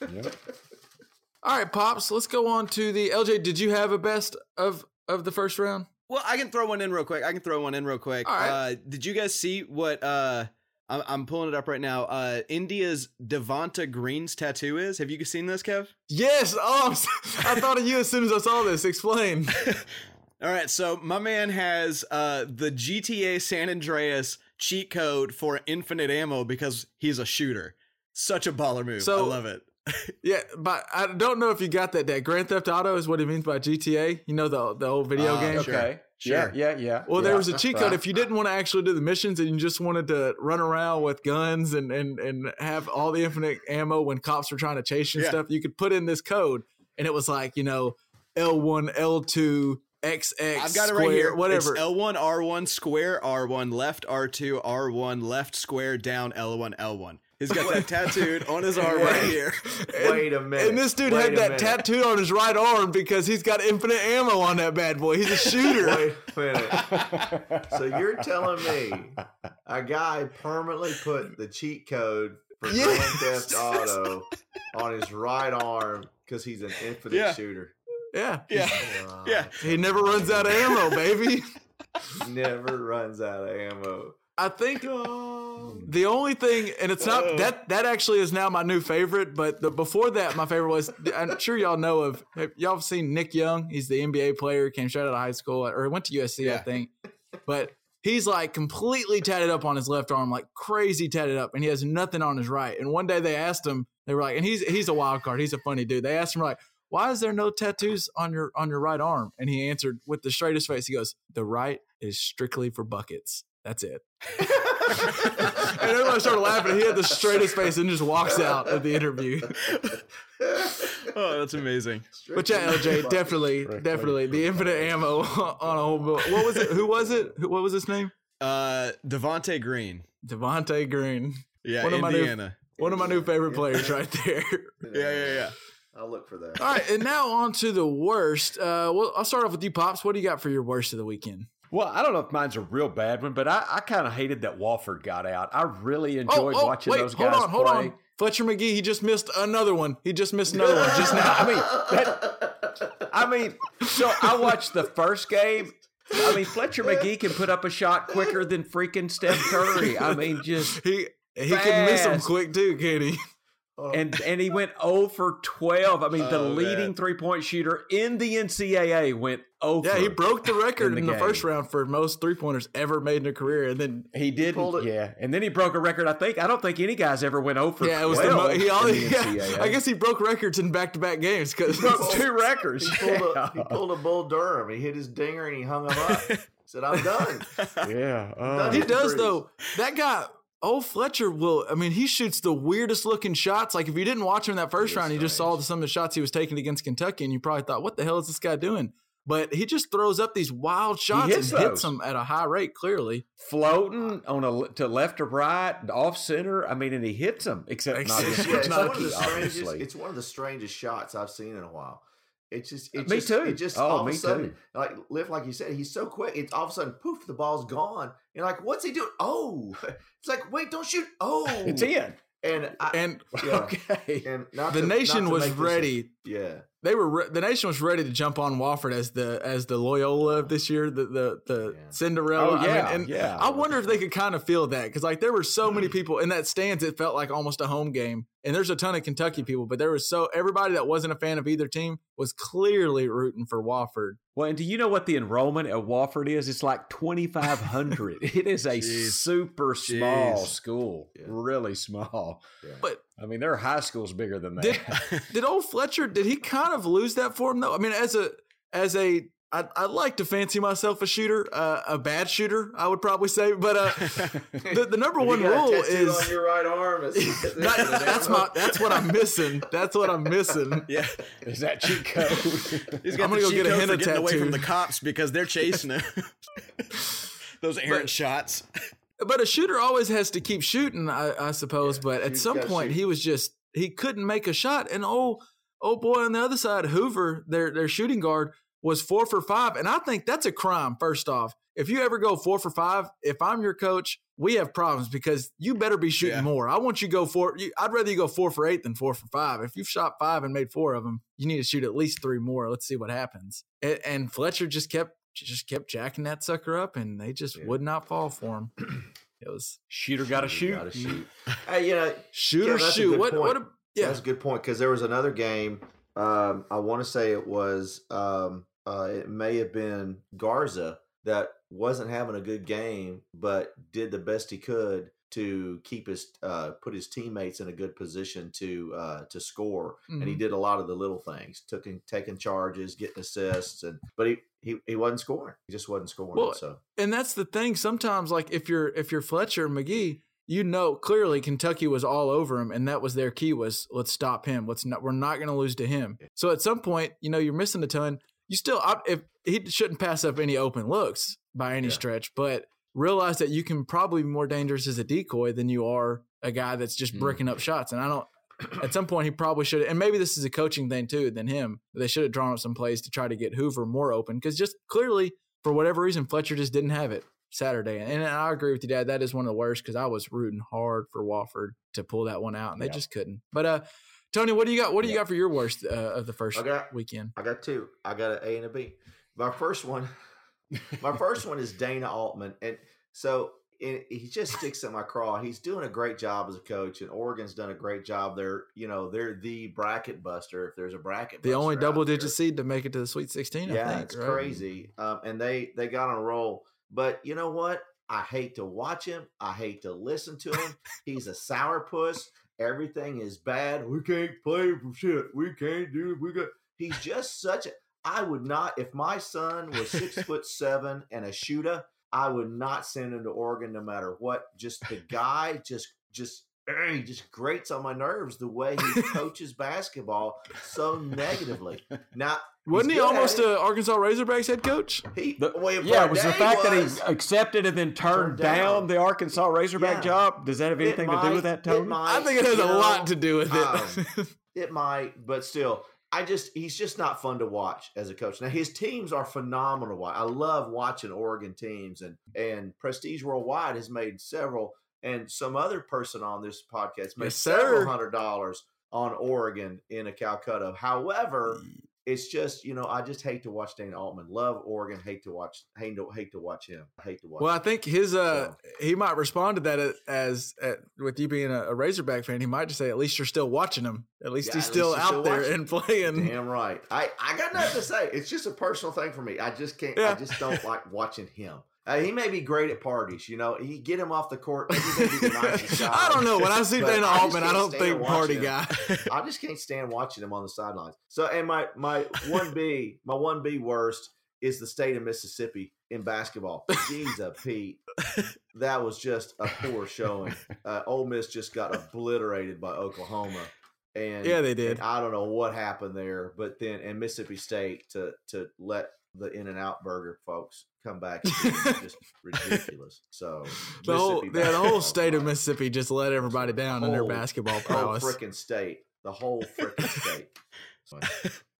Yep. <laughs> All right, pops. Let's go on to the LJ. Did you have a best of of the first round? Well, I can throw one in real quick. I can throw one in real quick. All right. Uh, did you guys see what? Uh, I'm, I'm pulling it up right now. Uh, India's Devonte Green's tattoo is. Have you seen this, Kev? Yes. Oh, <laughs> I thought of you as soon as I saw this. Explain. <laughs> All right, so my man has uh, the GTA San Andreas cheat code for infinite ammo because he's a shooter. Such a baller move. So- I love it. <laughs> Yeah, but I don't know if you got that. That Grand Theft Auto is what he means by GTA. You know the the old video Ah, game. sure. Okay. Sure. Yeah, yeah, yeah. Well, there was a cheat code. Right. If you didn't want to actually do the missions and you just wanted to run around with guns and and and have all the infinite ammo when cops were trying to chase you and Yeah. stuff, you could put in this code, and it was like you know L one, L two, XX, I've got it square, right here. whatever. It's L1, R1, square, R1, left, R2, R1, left, square, down, L1, L1. He's got that <laughs> tattooed on his arm right here. <laughs> Wait a minute. and this dude Wait had that minute. tattooed on his right arm because he's got infinite ammo on that bad boy. He's a <laughs> shooter. Wait a minute. so you're telling me a guy permanently put the cheat code for Yes. Grand Theft Auto on his right arm because he's an infinite Yeah. shooter. Yeah. Yeah. Wow. <laughs> Yeah. He never runs out of ammo, baby. <laughs> Never runs out of ammo. I think um, the only thing, and it's not uh. that that actually is now my new favorite, but the, before that, my favorite was I'm sure y'all know of y'all have seen Nick Young. He's the NBA player, came straight out of high school or went to USC, I think. But he's like completely tatted up on his left arm, like crazy tatted up, and he has nothing on his right. And one day they asked him, they were like, and he's he's a wild card. He's a funny dude. They asked him like. Why is there no tattoos on your on your right arm? And he answered with the straightest face. He goes, "The right is strictly for buckets. That's it." <laughs> and everyone started laughing. He had the straightest face and just walks out of the interview. <laughs> Oh, that's amazing. But yeah, LJ, definitely, definitely the infinite ammo <laughs> on a whole. bill. What was it? Who was it? What was his name? Uh, Devonte Green. Devonte Green. Yeah, One of my new- Indiana. One of my new favorite players right there. Yeah, yeah, yeah. I'll look for that. All right, and now on to the worst. Uh, well, I'll start off with you, pops. What do you got for your worst of the weekend? Well, I don't know if mine's a real bad one, but I, I kind of hated that Wofford got out. I really enjoyed watching those guys Oh, hold on, hold play. on. Fletcher Magee, he just missed another one. He just missed another one just now. I mean, that, <laughs> I mean, so I watched the first game. I mean, Fletcher Magee can put up a shot quicker than freaking Steph Curry. I mean, just He he can miss them quick too, can he? Oh. and and he went 0 for 12. I mean, the Oh, leading man. three point shooter in the NCAA went 0 Yeah, for. he broke the <laughs> record in in the the, first round for most three pointers ever made in a career, and then He did, yeah, and then he broke a record. I think I don't think any guys ever went 0 for yeah, it was the mo- he in only. the <laughs> Yeah, NCAA. I guess he broke records in back to back games because broke <laughs> two records. He pulled, yeah. a, he pulled a Bull Durham. He hit his dinger and he hung him up. Said, I'm done. yeah, oh. Done uh, he does though. That guy, old Fletcher, will. I mean, he shoots the weirdest looking shots. Like if you didn't watch him in that first round, you just saw strange. some of the shots he was taking against Kentucky, and you probably thought, "What the hell is this guy doing?" But he just throws up these wild shots and hits hits those. them at a high rate. Clearly, floating on a to left or right, off center. I mean, and he hits them. Except not Except- against <laughs> Yeah, it's one of Kentucky, the strangest. obviously. It's one of the strangest shots I've seen in a while. It just, it Me just, too. It just Oh, all me of a sudden, too. like lift, like you said, he's so quick. It's all of a sudden, poof, the ball's gone. You're like, what's he doing? Oh, <laughs> it's like, wait, don't shoot. <laughs> Oh, It's in. And I, and yeah. Okay. and not the to- nation not was make this ready. yeah, They were re- the nation was ready to jump on Wofford as the as the Loyola of this year, the the the Yeah. Cinderella. Oh, I mean, yeah, and yeah. I wonder if they could kind of feel that because like there were so many hmm. people in that stands. It felt like almost a home game, and there's a ton of Kentucky people, but there was so everybody that wasn't a fan of either team was clearly rooting for Wofford. Well, and do you know what the enrollment at Wofford is? It's like 2,500. <laughs> it is a Jeez. super small Jeez. school, Yeah. really small. yeah. But I mean, there are high schools bigger than that. did <laughs> did old Fletcher did he kind of lose that form though? I mean, as a as a I, I like to fancy myself a shooter, uh, a bad shooter, I would probably say, but uh, <laughs> the, the number one you got rule is on your right arm. It's, <laughs> it's That- that's my that's what I'm missing. That's what I'm missing. Yeah, is that cheat code? he's got I'm gonna go get a code henna for getting away tattoo. from the cops because they're chasing him. Those errant But- shots. But a shooter always has to keep shooting, I, I suppose. Yeah, but at some point, shoot. he was just he couldn't make a shot. And oh, oh boy, on the other side, Hoover, their their shooting guard, was four for five. And I think that's a crime. First off, if you ever go four for five, if I'm your coach, we have problems because you better be shooting Yeah. more. I want you to go four. You, I'd rather you go four for eight than four for five. If you've shot five and made four of them, you need to shoot at least three more. Let's see what happens. And, and Fletcher just kept just kept jacking that sucker up, and they just Yeah. would not fall for him. It was Shooter got to shoot. Gotta shoot. <laughs> hey, you know, shoot Yeah, or shoot. What? point. What? A, yeah. That's a good point because there was another game. Um, I want to say it was um, uh, it may have been Garza that wasn't having a good game, but did the best he could to keep his uh, put his teammates in a good position to uh, to score. And he Mhm. did a lot of the little things, took taking charges, getting assists, and but he he, he wasn't scoring. He just wasn't scoring. Well, so and that's the thing. Sometimes, like if you're if you're Fletcher Magee, you know clearly Kentucky was all over him, and that was their key was let's stop him. Let's not we're not going to lose to him. So at some point, you know you're missing a ton. You still I, if he shouldn't pass up any open looks by any Yeah. stretch, but realize that you can probably be more dangerous as a decoy than you are a guy that's just Mm. breaking up shots. And I don't. At some point, he probably should. And maybe this is a coaching thing too than him. They should have drawn up some plays to try to get Hoover more open because just clearly for whatever reason, Fletcher just didn't have it Saturday. And I agree with you, Dad. That is one of the worst because I was rooting hard for Wofford to pull that one out, and they Yeah. just couldn't. But uh, Tony, what do you got? What do you Yeah. got for your worst uh, of the first I got weekend? I got two. I got an A and a B. My first one, my first one is Dana Altman, and so it, he just sticks in my craw. He's doing a great job as a coach, and Oregon's done a great job. They're you know they're the bracket buster if there's a bracket. The only double digit there. seed to make it to the Sweet Sixteen. I Yeah, think, it's right? crazy. Um, and they they got on a roll. But you know what? I hate to watch him. I hate to listen to him. He's a sourpuss. Everything is bad. We can't play for shit. We can't do. We got. He's just such a. I would not if my son was six <laughs> foot seven and a shooter. I would not send him to Oregon no matter what. Just the <laughs> guy, just just eh, he just grates on my nerves the way he <laughs> coaches basketball so negatively. <laughs> Now Wasn't he almost an Arkansas Razorbacks head coach? He, The- well, yeah, for it was the fact day that he accepted and then turned, Turned down. down. the Arkansas Razorback Yeah. job. Does that have It anything to do with that, it Tony? might, I think it has you a lot to do with it. um, It might, but still, I just he's just not fun to watch as a coach. Now his teams are phenomenal. I love watching Oregon teams, and and Prestige Worldwide has made several, and some other person on this podcast made Yes, several hundred dollars on Oregon in a Calcutta. However, mm. It's just you know I just hate to watch Dana Altman. Love Oregon, hate to watch hate to hate to watch him. Hate to watch. Well, I think his uh So- he might respond to that as, as with you being a, a Razorback fan. He might just say, "At least you're still watching him. At least Yeah, he's at still least out still there and playing." Damn right. I, I got nothing to <laughs> say. It's just a personal thing for me. I just can't. Yeah. I just don't like watching him. Uh, he may be great at parties, you know. He get him off the court. The. <laughs> I don't know. When I see Dana I Altman, I don't think party watching guy. I just can't stand watching him on the sidelines. So, and my my one B, my one B worst is the state of Mississippi in basketball. A Pete, that was just a poor showing. Uh, Ole Miss just got obliterated by Oklahoma, and Yeah, they did. and I don't know what happened there, but then and Mississippi State to to let the In-N-Out Burger folks come back just <laughs> ridiculous. So the whole yeah, the whole <laughs> state of. Mississippi just let everybody down in their Whole- basketball The whole prowess. freaking state, the whole freaking state. <laughs> So,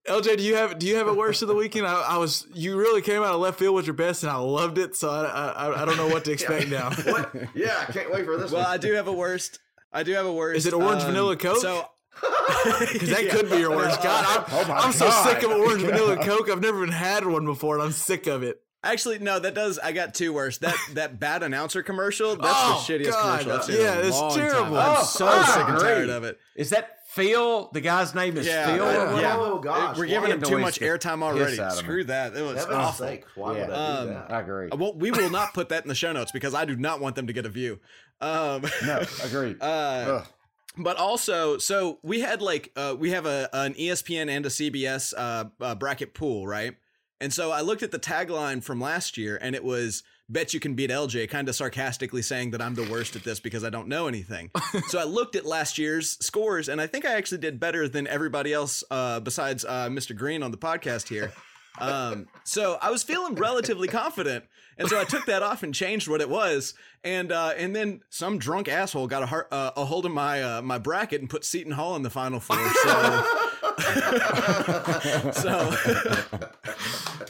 LJ, do you have do you have a worst of the weekend? I, I was you really came out of left field with your best, and I loved it. So I I, I don't know what to expect now. what? Yeah, I can't wait for this Well, one. I do have a worst. I do have a worst. Is it orange um, vanilla Coke? So Because that <laughs> could be your worst. God, I'm, Oh I'm so God. sick of orange vanilla <laughs> Coke. I've never even had one before, and I'm sick of it. Actually, no, that does. I got two worse. That that bad announcer commercial. That's Oh, the shittiest God. commercial I've seen. Yeah, in a it's long terrible. Time. I'm Oh, so I sick and agree. tired of it. Is that Phil? The guy's name is Yeah, Phil. or yeah. whatever? Oh gosh, We're giving him too much airtime already. out of me. Screw that. It was Heaven's awful. sake, why Yeah. would I do Um, that? I agree. I won't- we will not put that in the show notes because I do not want them to get a view. Um, No, <laughs> agreed. uh, Ugh. But also, so we had like uh, we have a an ESPN and a CBS uh, uh, bracket pool, right? And so I looked at the tagline from last year, and it was "Bet you can beat LJ," kind of sarcastically saying that I'm the worst at this because I don't know anything. so I looked at last year's scores, and I think I actually did better than everybody else uh, besides uh, Mr. Green on the podcast here. Um, so I was feeling relatively confident, and so I took that off and changed what it was, and uh, and then some drunk asshole got a, har- uh, a hold of my uh, my bracket and put Seton Hall in the final four. So <laughs> so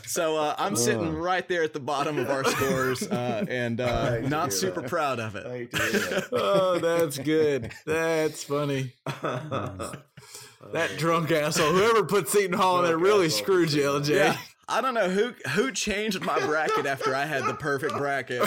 So uh, I'm sitting right there at the bottom of our scores, uh, and uh, <laughs> not super that. proud of it. hate to hear that. <laughs> Oh, that's good. That's funny. That drunk asshole. Whoever put Seton Hall in there really asshole. screwed you, LJ. Yeah, I don't know who who changed my bracket after I had the perfect bracket,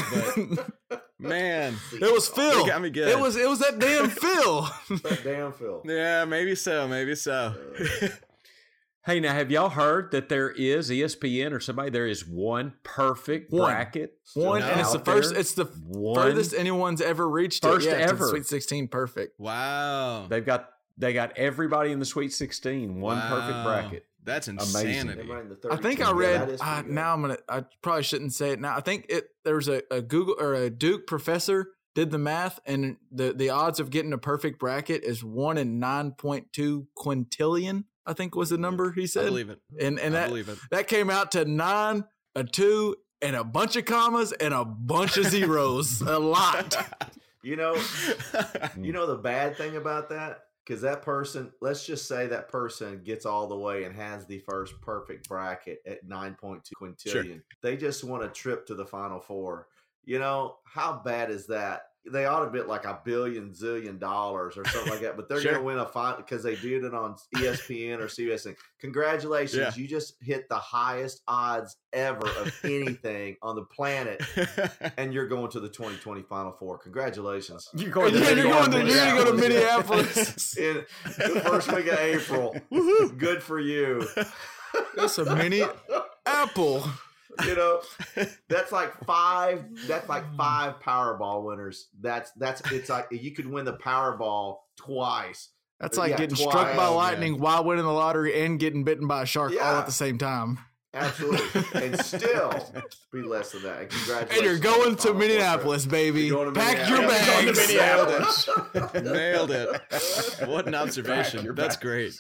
but <laughs> man, It was Phil. Got me good. It was it was that damn <laughs> Phil. that damn Phil. yeah, maybe so, maybe so. Uh, <laughs> hey, now have y'all heard that there is ESPN or somebody? There is one perfect One. bracket. One, and it's the first. there. It's the One. furthest anyone's ever reached. First it. Yeah, ever. Sweet Sixteen, perfect. wow, They've got they got everybody in the Sweet Sixteen. One perfect bracket. That's Amazing. insanity. Everybody in the I think. I read. that is uh, now I'm gonna. I probably shouldn't say it now. I think it. There was a, a Google or a Duke professor did the math, and the the odds of getting a perfect bracket is one in nine point two quintillion. I think was the number he I said. believe it. and and I that believe it. that came out to nine, a two, and a bunch of commas and a bunch of zeros. a lot. <laughs> You know, you know the bad thing about that because that person, let's just say that person gets all the way and has the first perfect bracket at nine point two quintillion. They just want a trip to the final four. You know how bad is that? They ought to bet like a billion zillion dollars or something like that, but they're Sure. going to win a final because they did it on ESPN or CBS. And Congratulations, Yeah. you just hit the highest odds ever of <laughs> anything on the planet, <laughs> and you're going to the 2020 Final Four. Congratulations! You're going Yeah, to you're going to you're gonna go to Minneapolis. Minneapolis. <laughs> in the first week of April. Good for you. That's a mini apple. You know, <laughs> that's like five. That's like five Powerball winners. That's that's it's like you could win the Powerball twice. That's like Yeah, getting twice. struck by Oh, lightning while winning the lottery and getting bitten by a shark all at the same time. Absolutely, and <laughs> still be less than that. And congratulations! And you're going to Minneapolis, baby. You're going to Pack your Minneapolis. bags. <laughs> Nailed it. Nailed <laughs> it. What an observation. That's great.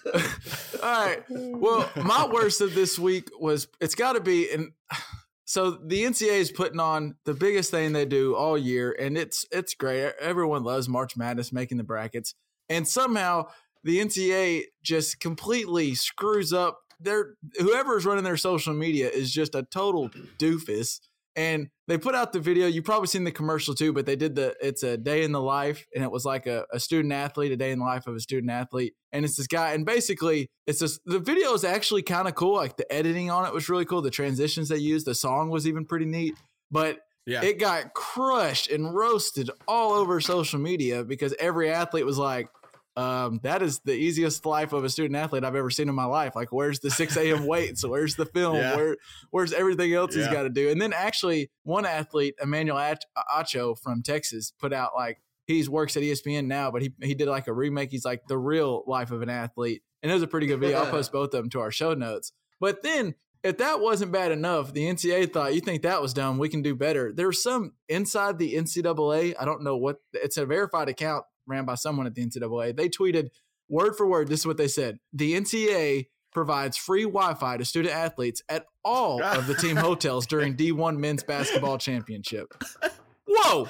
All right. Well, my worst of this week was it's got to be and so the NCAA is putting on the biggest thing they do all year, and it's it's great. Everyone loves March Madness, making the brackets, and somehow the NCAA just completely screws up. Their whoever's running their social media is just a total doofus. And they put out the video. You've probably seen the commercial too, but they did the it's a day in the life, and it was like a, a student athlete, a day in the life of a student athlete. And it's this guy, and basically it's this the video is actually kind of cool. Like the editing on it was really cool. The transitions they used, the song was even pretty neat. But Yeah. it got crushed and roasted all over social media because every athlete was like, um, that is the easiest life of a student athlete I've ever seen in my life. Like, where's the 6 a.m. <laughs> weights? Where's the film? Yeah. Where, where's everything else he's got to do? And then actually, one athlete, Emmanuel Acho from Texas, put out like he's works at ESPN now, but he he did like a remake. He's like the real life of an athlete, and it was a pretty good video. I'll <laughs> post both of them to our show notes. But then if that wasn't bad enough, the NCAA thought, you think that was dumb, we can do better. There's some inside the NCAA, I don't know what, it's a verified account ran by someone at the NCAA. They tweeted word for word, this is what they said. The NCAA provides free Wi-Fi to student athletes at all of the team <laughs> hotels during D1 men's basketball championship. <laughs> Whoa!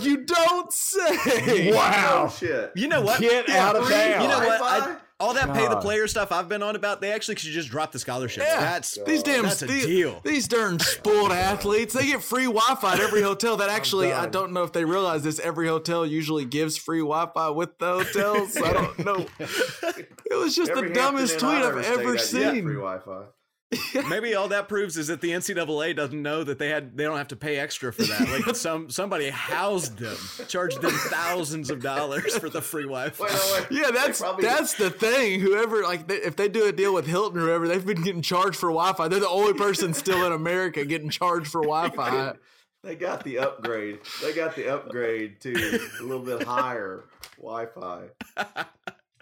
You don't say. Oh shit! You know what? Get out of Free town. You know what? I, Wi-Fi? All that pay the player stuff I've been on about, they actually should just drop the scholarship. Yeah. That's These damn That's a these, deal. These darn spoiled athletes, they get free Wi-Fi at every hotel. That <laughs> actually, I don't know if they realize this. Every hotel usually gives free Wi-Fi with the hotels. So I don't know. <laughs> It was just Every the dumbest tweet I've stayed ever at, you got seen. Free Wi-Fi. <laughs> Maybe all that proves is that the NCAA doesn't know that they had they don't have to pay extra for that. Like some somebody housed them, charged them thousands of dollars for the free Wi-Fi. Yeah, They that's probably- that's the thing. Whoever like they, if they do a deal with Hilton or whoever, they've been getting charged for Wi-Fi. They're the only <laughs> person still in America getting charged for Wi-Fi. <laughs> They got the upgrade. They got the upgrade to a little bit higher Wi-Fi.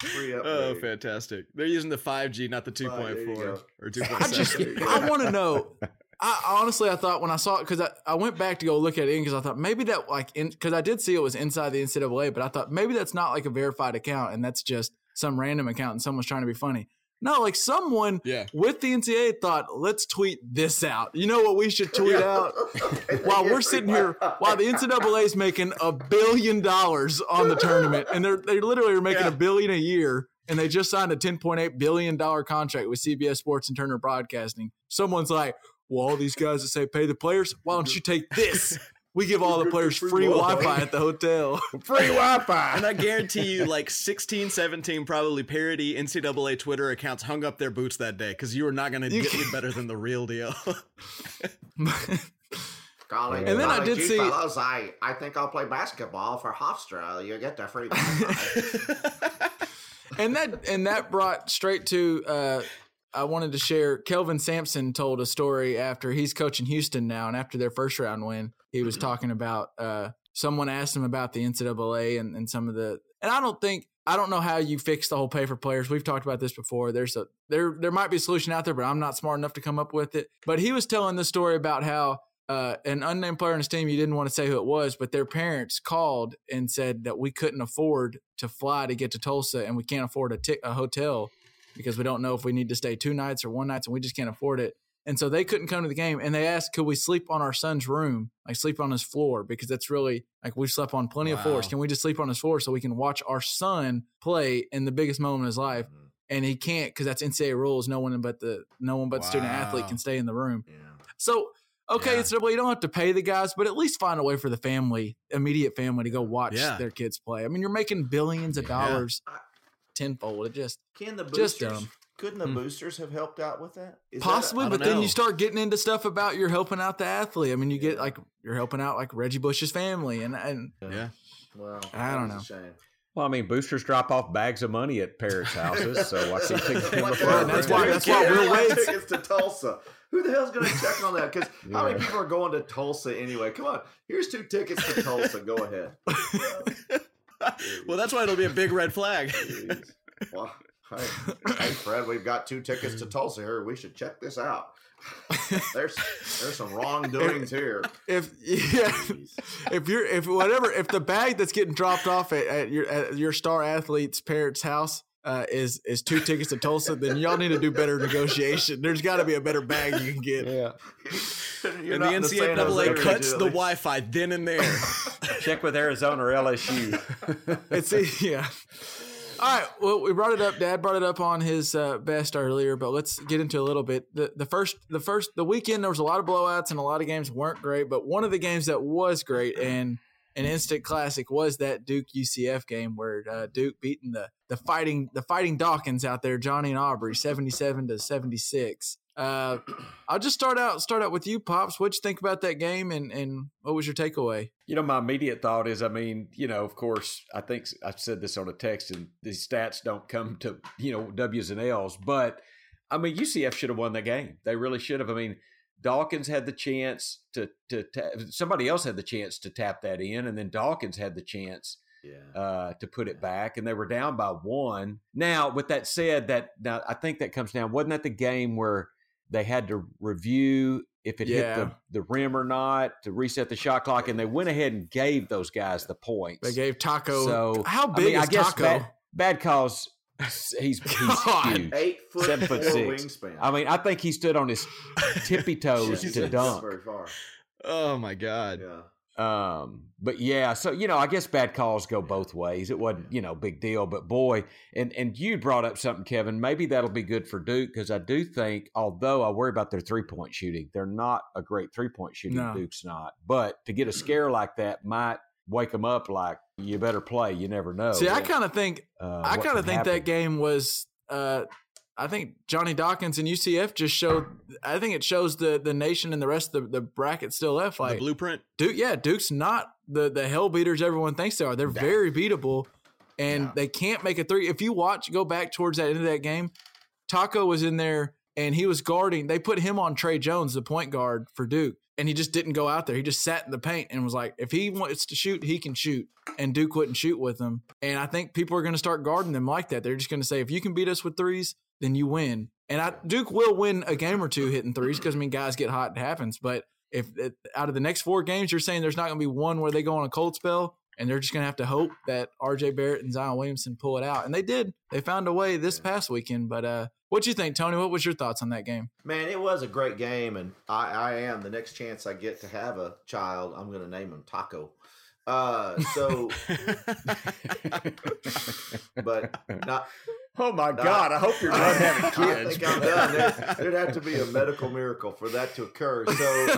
Free <laughs> oh, upgrade. Oh, fantastic! They're using the 5G, not the Five, there you 2.4 go. or <laughs> I 2.7. just <laughs> I want to know. I honestly I thought when I saw it because I, I went back to go look at it because I thought maybe that like in because I did see it was inside the NCAA, but I thought maybe that's not like a verified account and that's just some random account and someone's trying to be funny. No, like someone Yeah. with the NCAA thought, let's tweet this out. You know what we should tweet out? <laughs> while we're sitting here, while the NCAA is making a billion dollars on the tournament, and they're they literally are making Yeah. a billion a year, and they just signed a ten point eight billion dollar contract with CBS Sports and Turner Broadcasting. Someone's like, well, all these guys that say pay the players, why don't mm-hmm. you take this? <laughs> We give all the players free Wi-Fi at the hotel. <laughs> Free Wi-Fi. And I guarantee you, like 16, 17 probably parody NCAA Twitter accounts hung up their boots that day because you were not going to You get can't- me better than the real deal. <laughs> Golly, And then I did see- fellas, I, I think I'll play basketball for Hofstra. You get the free Wi-Fi. <laughs> and that and that brought straight to uh I wanted to share Kelvin Sampson told a story after he's coaching Houston now and after their first round win, he was talking about uh someone asked him about the NCAA and, and some of the and I don't think I don't know how you fix the whole pay for players. We've talked about this before. There's a there there might be a solution out there, but I'm not smart enough to come up with it. But he was telling the story about how uh, an unnamed player on his team, you didn't want to say who it was, but their parents called and said that we couldn't afford to fly to get to Tulsa and we can't afford a ti- a hotel because we don't know if we need to stay two nights or one nights and we just can't afford it. And so they couldn't come to the game and they asked, could we sleep on our son's room, like sleep on his floor? Because that's really like we've slept on plenty of floors. Can we just sleep on his floor so we can watch our son play in the biggest moment of his life? Mm-hmm. And he can't because that's NCAA rules. No one but the no one but the student athlete can stay in the room. yeah. So okay, Yeah. it's well, you don't have to pay the guys, but at least find a way for the family, immediate family, to go watch Yeah. their kids play. I mean, you're making billions of dollars I- tenfold. It just Can the Just dumb. Couldn't the Hmm. boosters have helped out with that? Is that a- possibly, but don't then you start getting into stuff about you're helping out the athlete. I mean, you get like you're helping out like Reggie Bush's family, and and yeah. well, I don't know. shame. Well, I mean, boosters drop off bags of money at parents' houses, so why can't they <laughs> give them a Like, Yeah, and phone? that's why- Who that's why cares Will about Wade's- tickets to Tulsa. Who the hell's going to check on that? Because how many <laughs> people are going to Tulsa anyway? Come on, here's two tickets to Tulsa. Go ahead. <laughs> well, that's why it'll be a big red flag. <laughs> Well, hey, hey, Fred, we've got two tickets to Tulsa here. We should check this out. <laughs> There's there's some wrongdoings here. if yeah, Jeez. if you're if whatever if the bag that's getting dropped off at, at your at your star athlete's parents' house. Uh, is is two tickets to Tulsa? Then y'all need to do better negotiation. There's got to be a better bag you can get. Yeah. <laughs> You're and the in the San NCAA cuts the. Wi-Fi then and there. Check with Arizona or LSU. <laughs> It's yeah. All right. Well, we brought it up. Dad brought it up on his uh, best earlier, but let's get into a little bit. The the first the first the weekend there was a lot of blowouts and a lot of games weren't great, but one of the games that was great and an instant classic was that Duke UCF game where uh, Duke beating the the fighting the fighting Dawkins out there, Johnny and Aubrey, seventy seven to seventy six. Uh, <clears throat> I'll just start out start out with you, pops. What'd you think about that game, and and what was your takeaway? You know, my immediate thought is, I mean, you know, of course, I think I said this on a text, and these stats don't come to you know W's and L's, but I mean, UCF should have won that game. They really should have. I mean, Dawkins had the chance to to ta- somebody else had the chance to tap that in, and then Dawkins had the chance Yeah. uh, to put it back, and they were down by one. Now, with that said, that now I think that comes down. Wasn't that the game where they had to review if it hit the, the rim or not to reset the shot clock, and they went ahead and gave those guys the points. They gave Taco. So how I big mean, is I guess Taco? bad, bad calls. He's <laughs> he's huge. Eight foot Seven foot four six. wingspan. I mean, I think he stood on his <laughs> tippy toes to that's dunk. Very far. oh my god. Yeah. Um, but yeah, so you know, I guess bad calls go both ways. It wasn't, you know, big deal, but boy, and and you brought up something, Kevin. Maybe that'll be good for Duke because I do think, although I worry about their three point shooting, they're not a great three point shooting. No. Duke's not, but to get a scare like that might wake them up. Like you better play. You never know. See, I kind of think Uh, I kind of think that game was. Uh, I think Johnny Dawkins and UCF just showed. I think it shows the the nation and the rest of the, the bracket still left. the Like blueprint. Duke, yeah, Duke's not the the hell beaters everyone thinks they are. They're very beatable, and Yeah. they can't make a three. If you watch, go back towards that end of that game. Taco was in there and he was guarding. They put him on Tre Jones, the point guard for Duke, and he just didn't go out there. He just sat in the paint and was like, if he wants to shoot, he can shoot. And Duke wouldn't shoot with him. And I think people are going to start guarding them like that. They're just going to say, if you can beat us with threes, then you win. And I, Duke will win a game or two hitting threes because I mean, guys get hot, it happens. But if it, out of the next four games, you're saying there's not going to be one where they go on a cold spell, and they're just going to have to hope that R.J. Barrett and Zion Williamson pull it out, and they did. They found a way this past weekend. But uh, what do you think, Tony? What was your thoughts on that game? Man, it was a great game, and I, I am the next chance I get to have a child, I'm going to name him Taco. Uh, so, <laughs> <laughs> but not Oh my God! I hope you're done having kids. I think I'm done. There, there'd have to be a medical miracle for that to occur. So,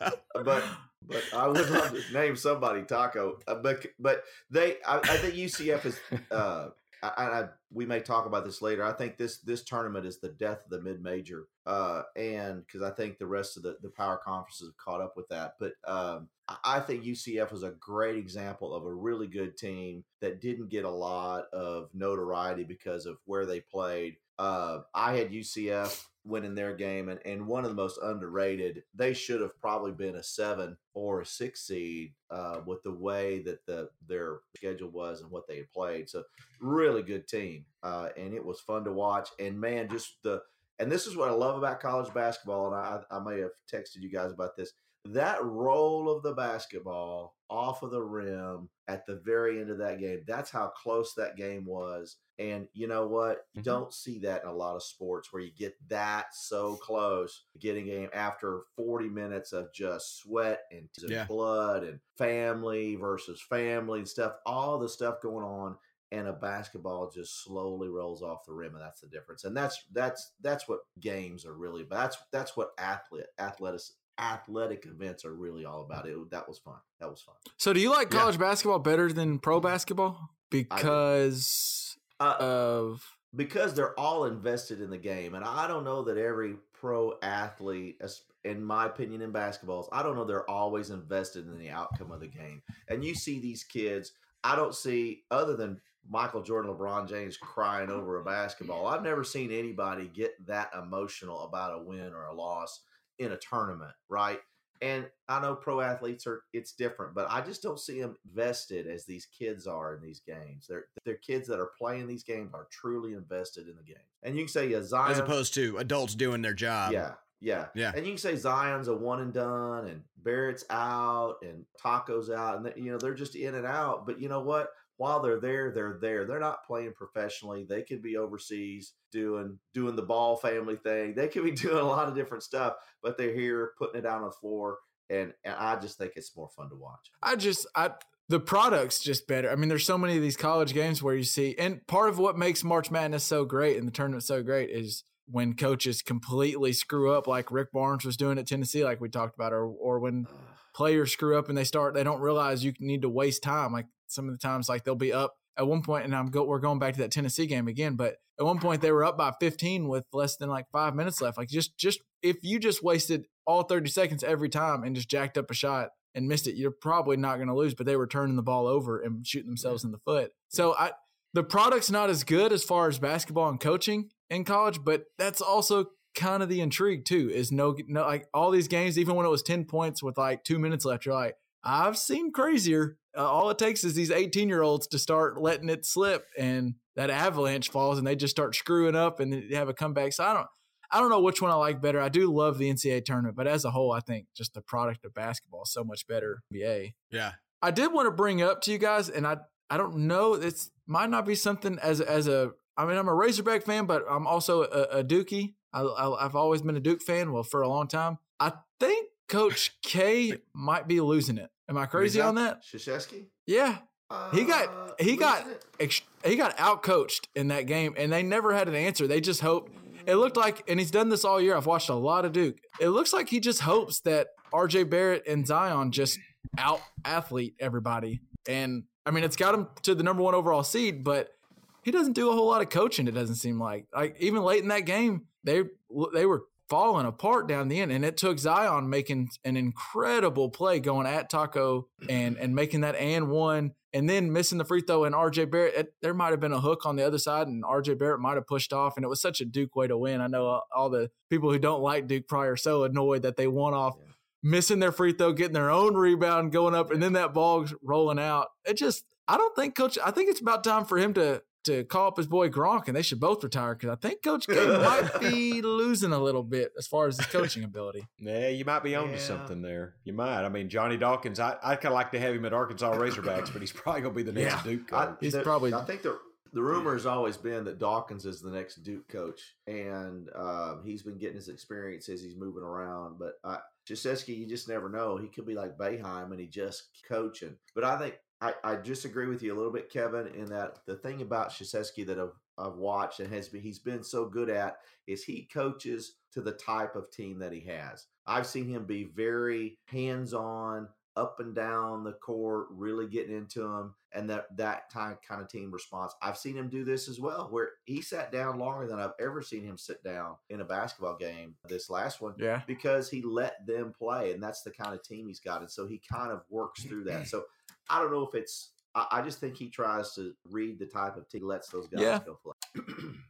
uh, but but I would love to name somebody Taco. Uh, but but they, I, I think UCF is. Uh, I, I, we may talk about this later. I think this this tournament is the death of the mid major, uh, and because I think the rest of the, the power conferences have caught up with that. But um, I- think UCF was a great example of a really good team that didn't get a lot of notoriety because of where they played. Uh, I had UCF winning their game, and, and one of the most underrated. They should have probably been a seven or a six seed uh, with the way that the their schedule was and what they had played. So really good team, uh, and it was fun to watch. And man, just the and this is what I love about college basketball. And I, I may have texted you guys about this. That roll of the basketball off of the rim at the very end of that game. That's how close that game was. And you know what? You Mhm. don't see that in a lot of sports where you get that so close getting a game after 40 minutes of just sweat and Yeah. blood and family versus family and stuff, all the stuff going on and a basketball just slowly rolls off the rim and that's the difference. And that's that's that's what games are really about. That's that's what athlete athletic athletic events are really all about. It that was fun. That was fun. So, do you like Yeah. college basketball better than pro basketball? Because uh, of? because they're all invested in the game and i don't know that every pro athlete in my opinion in basketballs i don't know they're always invested in the outcome of the game. And you see these kids i don't see other than michael jordan lebron james crying over a basketball. I've never seen anybody get that emotional about a win or a loss in a tournament right? And i know pro athletes are it's different but i just don't see them vested as these kids are in these games. They're they're kids that are playing these games are truly invested in the game. And you can say yeah, zion As opposed to adults doing their job. yeah yeah. Yeah. and you can say zion's a one and done and barrett's out and taco's out and they- you know they're just in and out. But you know what while they're there they're there. They're not playing professionally. They could be overseas doing doing the ball family thing. They could be <laughs> doing a lot of different stuff but they're here putting it out on the floor and, and i just think it's more fun to watch. I just I the product's just better. I mean, there's so many of these college games where you see, and part of what makes March Madness so great and the tournament so great is when coaches completely screw up, like Rick Barnes was doing at Tennessee, like we talked about, or or when players screw up and they start they don't realize you need to waste time. Like some of the times, like they'll be up at one point, and I'm go we're going back to that Tennessee game again, but at one point they were up by 15 with less than like five minutes left. Like just just if you just wasted all 30 seconds every time and just jacked up a shot and missed it, you're probably not going to lose. But they were turning the ball over and shooting themselves in the foot. So I the product's not as good as far as basketball and coaching in college, but that's also kind of the intrigue too. Is no, no like all these games, even when it was ten points with like two minutes left, you're like, I've seen crazier. Uh, all it takes is these 18 year olds to start letting it slip, and that avalanche falls, and they just start screwing up, and they have a comeback. So I don't. I don't know which one I like better. I do love the NCAA tournament, but as a whole, I think just the product of basketball is so much better. NBA. Yeah. I did want to bring up to you guys, and I I don't know. It's might not be something as as a. I mean, I'm a Razorback fan, but I'm also a, a Dookie. I, I, I've always been a Duke fan. Well, for a long time. I think Coach K might be losing it. Am I crazy on that? Krzyzewski? Yeah, he got Uh, he got ex- he got out coached in that game, and they never had an answer. They just hoped. It looked like, and he's done this all year. I've watched a lot of Duke. It looks like he just hopes that R.J. Barrett and Zion just out athlete everybody. And I mean, it's got him to the number one overall seed, but he doesn't do a whole lot of coaching. It doesn't seem like. Like even late in that game, they they were falling apart down the end, and it took Zion making an incredible play going at Taco and and making that and one, and then missing the free throw. And RJ Barrett, it, there might have been a hook on the other side, and RJ Barrett might have pushed off, and it was such a Duke way to win. I know all- all the people who don't like Duke probably are so annoyed that they won off. Yeah. Missing their free throw, getting their own rebound, going up, and then that ball rolling out. It just, I don't think Coach. I think it's about time for him to to call up his boy Gronk, and they should both retire because I think Coach K <laughs> might be losing a little bit as far as his coaching ability. Yeah, you might be onto Yeah. something there. You might. I mean, Johnny Dawkins. I I kind of like to have him at Arkansas Razorbacks, but he's probably going to be the next Yeah. Duke I, coach. He's the- probably- I think the the rumor has always been that Dawkins is the next Duke coach, and um, he's been getting his experience as he's moving around. But uh, Krzyzewski, you just never know. He could be like Boeheim and he just coaching. But I think I, I disagree with you a little bit, Kevin, in that the thing about Krzyzewski that I've, I've watched and has been he's been so good at is he coaches to the type of team that he has. I've seen him be very hands on, up and down the court, really getting into them, and that that kind kind of team response. I've seen him do this as well, where he sat down longer than I've ever seen him sit down in a basketball game. This last one, Yeah. because he let them play, and that's the kind of team he's got, and so he kind of works through that. <clears throat> So I don't know if it's. I, I just think he tries to read the type of team, lets those guys Yeah. go play.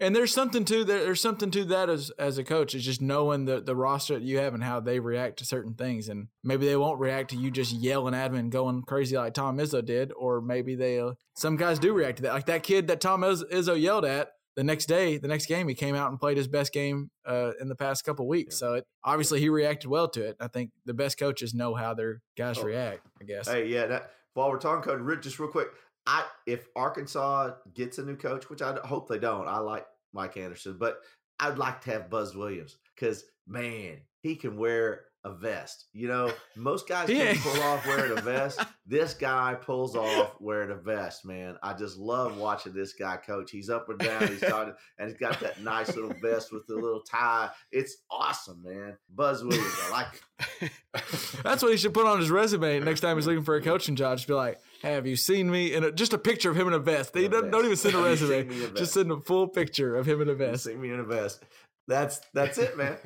And there's something to that. There's something to that as as a coach is just knowing the the roster that you have and how they react to certain things, and maybe they won't react to you just yelling at them and going crazy like Tom Izzo did, or maybe they uh, some guys do react to that, like that kid that Tom Iz- Izzo yelled at. The next day, the next game, he came out and played his best game uh, in the past couple weeks. So it obviously he reacted well to it. I think the best coaches know how their guys Oh. react. I guess. Hey, yeah. That, while we're talking coach, just real quick, I if Arkansas gets a new coach, which I hope they don't, I like Mike Anderson, but I'd like to have Buzz Williams because man, he can wear a vest. You know, most guys Yeah. can't pull off wearing a vest. <laughs> This guy pulls off wearing a vest, man. I just love watching this guy coach. He's up and down. He's <laughs> starting, and he's got that nice little vest with the little tie. It's awesome, man. Buzz Williams, I like it. <laughs> That's what he should put on his resume next time he's looking for a coaching job. Just be like, "Have you seen me?" in a, just a picture of him in a vest. They don't, don't even send a <laughs> resume. seen me in a Just send a full picture of him in a vest. See me in a vest. That's that's it, man.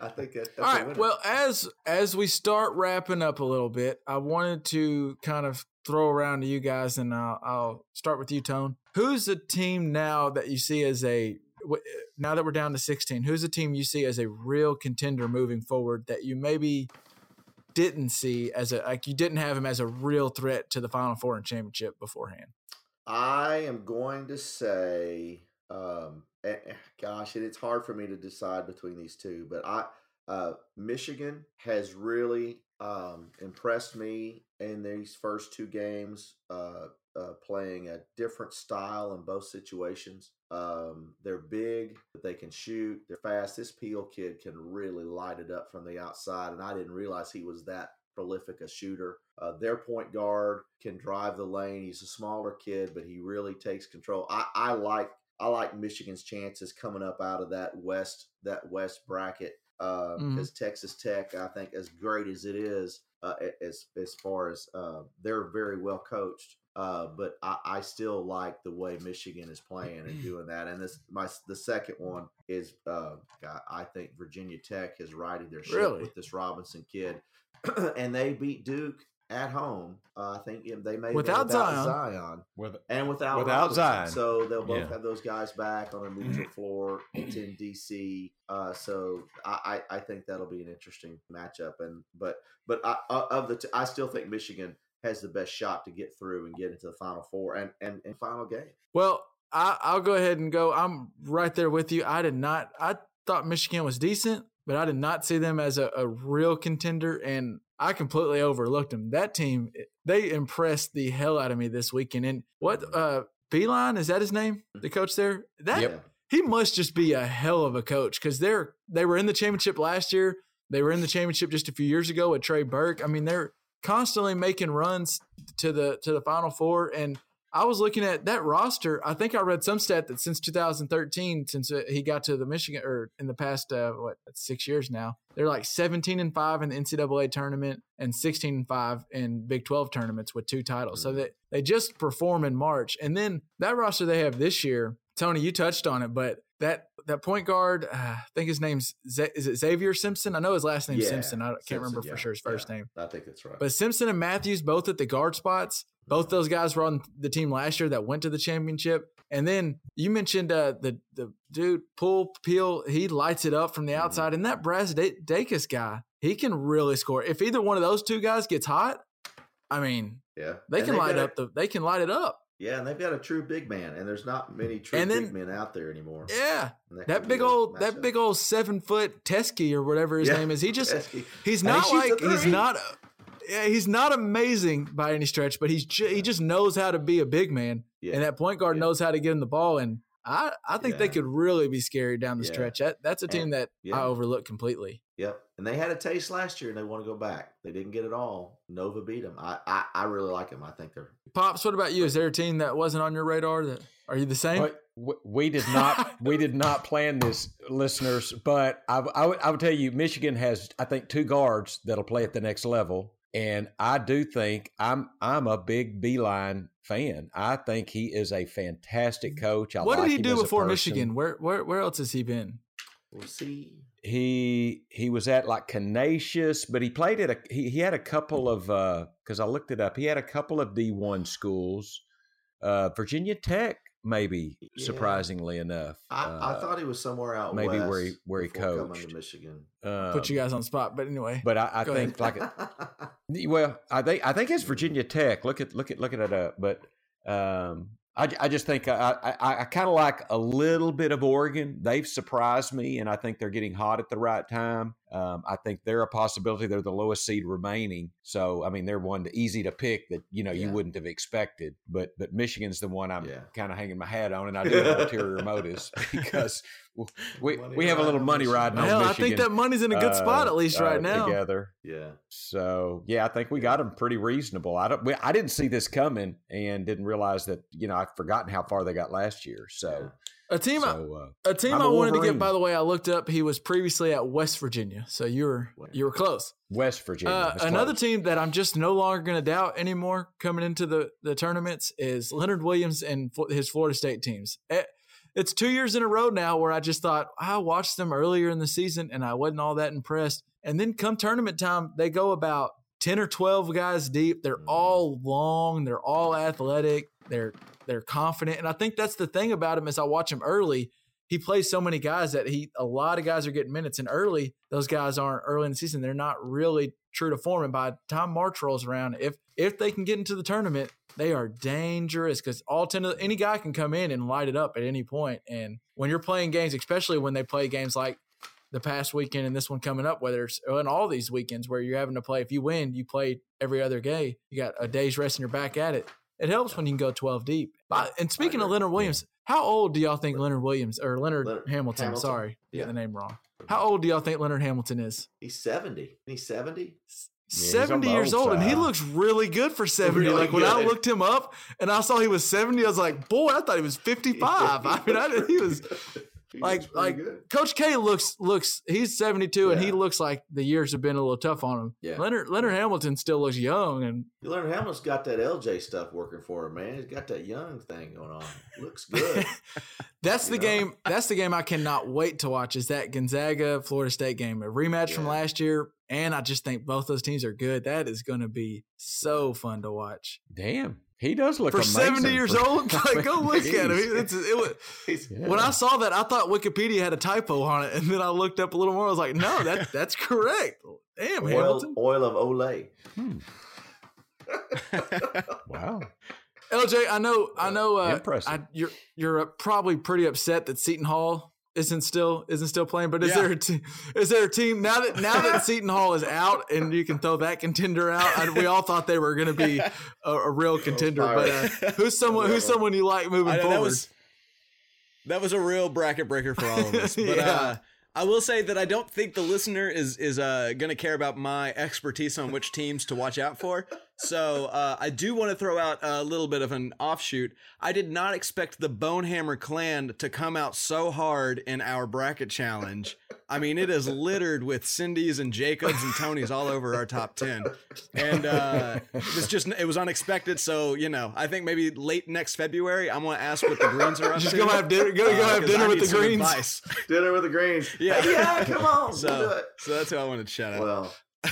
I think that, that's All right. Well, as as we start wrapping up a little bit, I wanted to kind of throw around to you guys, and I'll, I'll start with you, Tone. Who's the team now that you see as a now that we're down to sixteen? Who's the team you see as a real contender moving forward that you maybe didn't see as a like you didn't have him as a real threat to the Final Four and championship beforehand? I am going to say, um, eh, eh, gosh, and it's hard for me to decide between these two, but I, uh, Michigan has really um, impressed me in these first two games, uh, uh, playing a different style in both situations. Um, they're big, but they can shoot. They're fast. This Peel kid can really light it up from the outside, and I didn't realize he was that prolific a shooter. Uh, their point guard can drive the lane. He's a smaller kid, but he really takes control. I, I like I like Michigan's chances coming up out of that west that west bracket because Mhm. Texas Tech, I think, as great as it is, uh, as as far as uh, they're very well coached. Uh, but I, I still like the way Michigan is playing and doing that. And this my the second one is uh, I think Virginia Tech has righted their ship Really? with this Robinson kid, <clears throat> and they beat Duke at home. Uh, I think they made it Without Zion. Zion With and without Without Robinson. Zion. So they'll both Yeah. have those guys back on a neutral <clears throat> floor. It's in DC, uh, so I, I I think that'll be an interesting matchup. And but but I, uh, of the t- I still think Michigan has the best shot to get through and get into the Final Four and and, and final game. Well, I, I'll go ahead and go. I'm right there with you. I did not. I thought Michigan was decent, but I did not see them as a, a real contender, and I completely overlooked them. That team, they impressed the hell out of me this weekend. And what, uh, Beilein is that his name? The coach there. That Yeah. he must just be a hell of a coach because they're they were in the championship last year. They were in the championship just a few years ago with Trey Burke. I mean, they're constantly making runs to the to the Final Four. And I was looking at that roster. I think I read some stat that since 2013, since uh, he got to the Michigan or in the past uh, what six years now, they're like 17 and five in the NCAA tournament and 16 and five in Big 12 tournaments with two titles. So they they just perform in March. And then that roster they have this year, Tony, you touched on it, but that that point guard, uh, I think his name's Z- is it Zavier Simpson? I know his last name's Yeah, Simpson. I can't Simpson, remember yeah, for sure his first yeah. name. I think that's right. But Simpson and Matthews both at the guard spots. Both those guys were on the team last year that went to the championship. And then you mentioned uh, the the dude Pull Peel. He lights it up from the Mhm. outside, and that Brass Da- Dacus guy, he can really score. If either one of those two guys gets hot, I mean, yeah, they And can they've light up the. They can light it up. Yeah, and they've got a true big man, and there's not many true And then- big men out there anymore. Yeah, And that big old that big old seven foot Teske or whatever his Yeah, name is. He just Teske. he's he not like he's not. yeah, he's not amazing by any stretch, but he's ju- he just knows how to be a big man, Yeah. and that point guard Yeah. knows how to get him the ball. And I, I think they could really be scary down the Yeah. stretch. That, that's a team And- that yeah. I overlook completely. Yep. And they had a taste last year and they want to go back. They didn't get it all. Nova beat them. I, I, I really like them. I think they're Pops, what about you? Is there a team that wasn't on your radar? That are you the same? But w- we did not we did not plan this, listeners. But I, I would I would tell you, Michigan has I think two guards that'll play at the next level, and I do think I'm I'm a big Beilein fan. I think he is a fantastic mm. coach. I what like did he do before. Michigan? Where, where where else has he been? we'll see. He he was at like Canisius, but he played at a he, he had a couple of because I looked it up. He had a couple of D one schools, uh, Virginia Tech maybe Yeah. surprisingly enough. I, I Uh, thought he was somewhere out maybe west where he- where he before coming coached. to Michigan. Put you um, guys on the spot, but anyway. But I, I think ahead. like <laughs> well, I think I think it's Virginia Tech. Look at look at looking it up, but um, I, I just think uh, I I, I kind of like a little bit of Oregon. They've surprised me, and I think they're getting hot at the right time. Um, I think they're a possibility. They're the lowest seed remaining, so I mean they're one to, easy to pick that you know you wouldn't have expected. But but Michigan's the one I'm Yeah. kind of hanging my hat on, and I do have <laughs> ulterior motives <laughs> because <laughs> we Money we have a little riding money Michigan. riding on Hell, I think that money's in a good spot uh, at least uh, right now. together. yeah. So yeah, I think we got them pretty reasonable. I don't. we- I didn't see this coming and didn't realize that. You know, I've forgotten how far they got last year. So, A team, I- so uh, a team I'm I wanted to get. By the way, I looked up. He was previously at West Virginia, so you were you were close. West Virginia. Uh, another close. team that I'm just no longer going to doubt anymore coming into the the tournaments is Leonard Williams and his Florida State teams. It- it's two years in a row now where I just thought I watched them earlier in the season and I wasn't all that impressed. And then come tournament time, they go about ten or twelve guys deep. They're Mhm. all long. They're all athletic. They're they're confident, and I think that's the thing about him. As I watch him early, he plays so many guys that he a lot of guys are getting minutes and early those guys aren't early in the season they're not really true to form and by time march rolls around if if they can get into the tournament they are dangerous because all 10 of any guy can come in and light it up at any point. and when you're playing games especially when they play games like the past weekend and this one coming up whether it's in all these weekends where you're having to play if you win you play every other day you got a day's rest and you're back at it it helps when you can go 12 deep. But- and speaking of leonard williams how old do y'all think leonard williams or leonard, Leonard hamilton, Hamilton. sorry Yeah. get the name wrong. How old do y'all think leonard hamilton is? He's 70. He's 70. he's 70 on years old and he looks really good for 70 Really like when i looked him up and i saw he was 70 i was like boy i thought he was 55 <laughs> i mean I, he was He like like good. coach k looks looks he's 72 and he looks like the years have been a little tough on him Yeah. leonard leonard hamilton still looks young and Leonard Hamilton's got that LJ stuff working for him, man. He's got that young thing going on. Looks good. <laughs> that's the know? game that's the game i cannot wait to watch is that gonzaga florida state game a rematch from last year and i just think both those teams are good that is going to be so fun to watch Damn, he does look for amazing 70 years for- old <laughs> like go look at him it's, it was, <laughs> Yeah. When I saw that, I thought Wikipedia had a typo on it, and then I looked up a little more. I was like, "No, that <laughs> that's correct." Damn, oil, Hamilton. oil of Olay. Hmm. Wow. LJ, I know, I know. Uh, Impressive. I, you're you're uh, probably pretty upset that Seton Hall isn't still isn't still playing. But is Yeah. there a te- is there a team now that now that Seton Hall is out and you can throw that contender out? I, we all thought they were going to be a, a real contender. But uh, who's someone who's someone you like moving know, forward? that was that was a real bracket breaker for all of us. <laughs> But Yeah. uh, I will say that I don't think the listener is is uh, going to care about my expertise on which teams to watch out for. So uh, I do want to throw out a little bit of an offshoot. I did not expect the Bonehammer clan to come out so hard in our bracket challenge. I mean, it is littered with Cindy's and Jacobs and Tony's all over our top ten, and uh, it was just it was unexpected. So you know, I think maybe late next February, I'm gonna ask what the Greens are up Just to. go have dinner. Go, go Uh, have 'cause dinner with the Greens. advice. Dinner with the Greens. Yeah. <laughs> Yeah, come on. we'll do So, it. so that's who I wanted to shout out. Well, <laughs>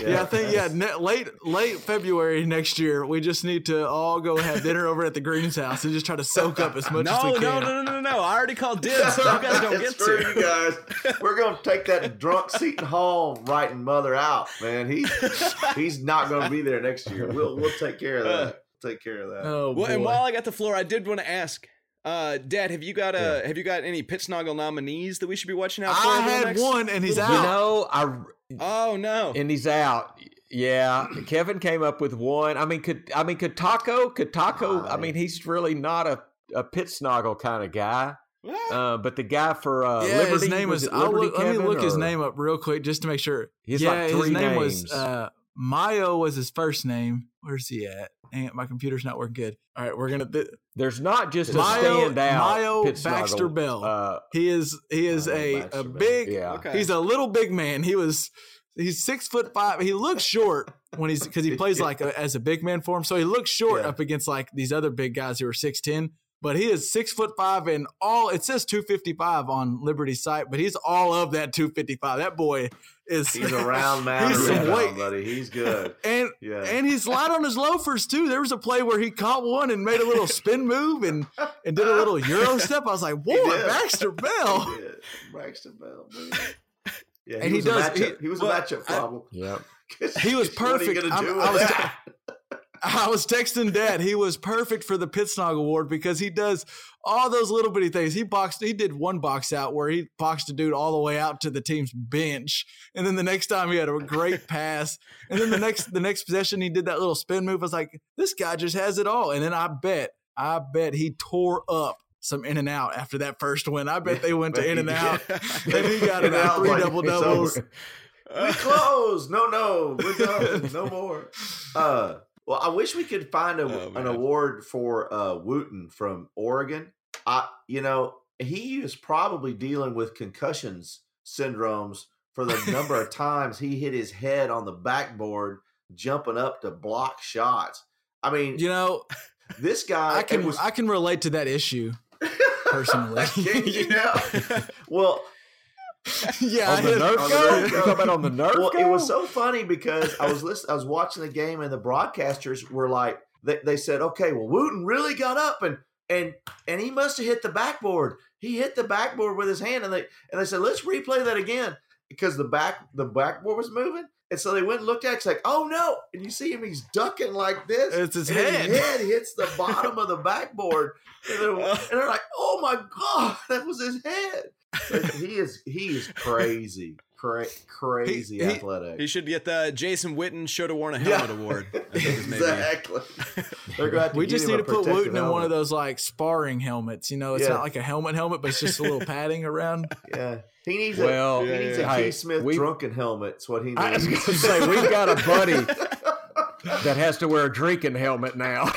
Yeah, I think yeah, ne- late late February next year, we just need to all go have dinner over at the Greens house and just try to soak up as much as we no, can. no, no, no, no, no! I already called dibs. You guys don't get to. you guys. We're gonna take that drunk Seton Hall writing mother out, man. He's he's not gonna be there next year. We'll we'll take care of that. Take care of that. Oh Well, and while I got the floor, I did want to ask, uh, Dad, have you got uh, have you got any pit snoggle nominees that we should be watching out for? I had next- one and he's out. You know, I Oh no! and he's out. Yeah, Kevin came up with one. I mean, could I mean could Taco? Could Taco? I mean, he's really not a a pit snoggle kind of guy. Uh, but the guy for uh, yeah, Liberty, his name was was. it I'll Liberty look, let me Kevin, look his name up real quick just to make sure. He has yeah, like three his name names. was uh, Mayo. Was his first name? Where's he at? Dang it, my computer's not working good. All right, we're gonna. Th- There's not just a Mayo standout Mayo Baxter snoggle. Bell. Uh, he is. He is Mayo a Baxter a Bell. big. yeah, Okay. He's a little big man. He was. He's six foot five. He looks short when he's because he <laughs> plays like a, as a big man for him. So he looks short Yeah. up against like these other big guys who are six ten. But he is six foot five and all. It says two fifty five on Liberty site, but he's all of that two fifty five. That boy is. He's a round <laughs> man, He's some rebound, weight. buddy. He's good. <laughs> and Yeah. and he's light on his loafers too. There was a play where he caught one and made a little spin move and and did a little euro <laughs> step. I was like, boy, did. Baxter Bell. Yeah, Baxter Bell, man. Yeah, And he, he does- A matchup, he- he, was well, a matchup I- problem. yeah. He was What are you perfect. gonna I'm- do I was- that? I was texting Dad. He was perfect for the Pit Snog Award because he does all those little bitty things. He boxed. He did one box out where he boxed a dude all the way out to the team's bench, and then the next time he had a great <laughs> pass, and then the next the next possession he did that little spin move. I was like, this guy just has it all. And then I bet, I bet he tore up some In-N-Out after that first win. I bet they went to <laughs> In-N-Out, <laughs> and he got it out three like double doubles. we close. No, no, we're done. No more. Uh, well, I wish we could find a, Oh, an award for uh, Wooten from Oregon. I, you know, he is probably dealing with concussions syndromes for the number of <laughs> times he hit his head on the backboard jumping up to block shots. I mean, You know, this <laughs> guy. I can was, I can relate to that issue <laughs> personally. You know? well, yeah, I on the hit- Nerf on the go? Nerf You talking about on the Nerf well, go? it was so funny because I was listening, I was watching the game, and the broadcasters were like, they, they said, "Okay, well, Wooten really got up and and and he must have hit the backboard. He hit the backboard with his hand, and they and they said, let's replay that again because the back the backboard was moving." And so they went and looked at it. It's like, oh no! And you see him; he's ducking like this. It's his and head. His head hits the <laughs> bottom of the backboard, and they're, uh. and they're like, "Oh my god, <laughs> that was his head!" He is he is crazy, cra- crazy he- athletic. He should get the Jason Witten should have worn a Yeah. helmet award. I think is maybe- <laughs> exactly. Gonna we just need to put protective Wooten in one of those like sparring helmets. You know, it's Yeah. not like a helmet helmet, but it's just a little padding around. <laughs> Yeah, he needs Well, a he needs yeah. a Hey, Keith Smith we- drunken helmet. It's what he needs. I was going to say we've got a buddy <laughs> that has to wear a drinking helmet now. <laughs>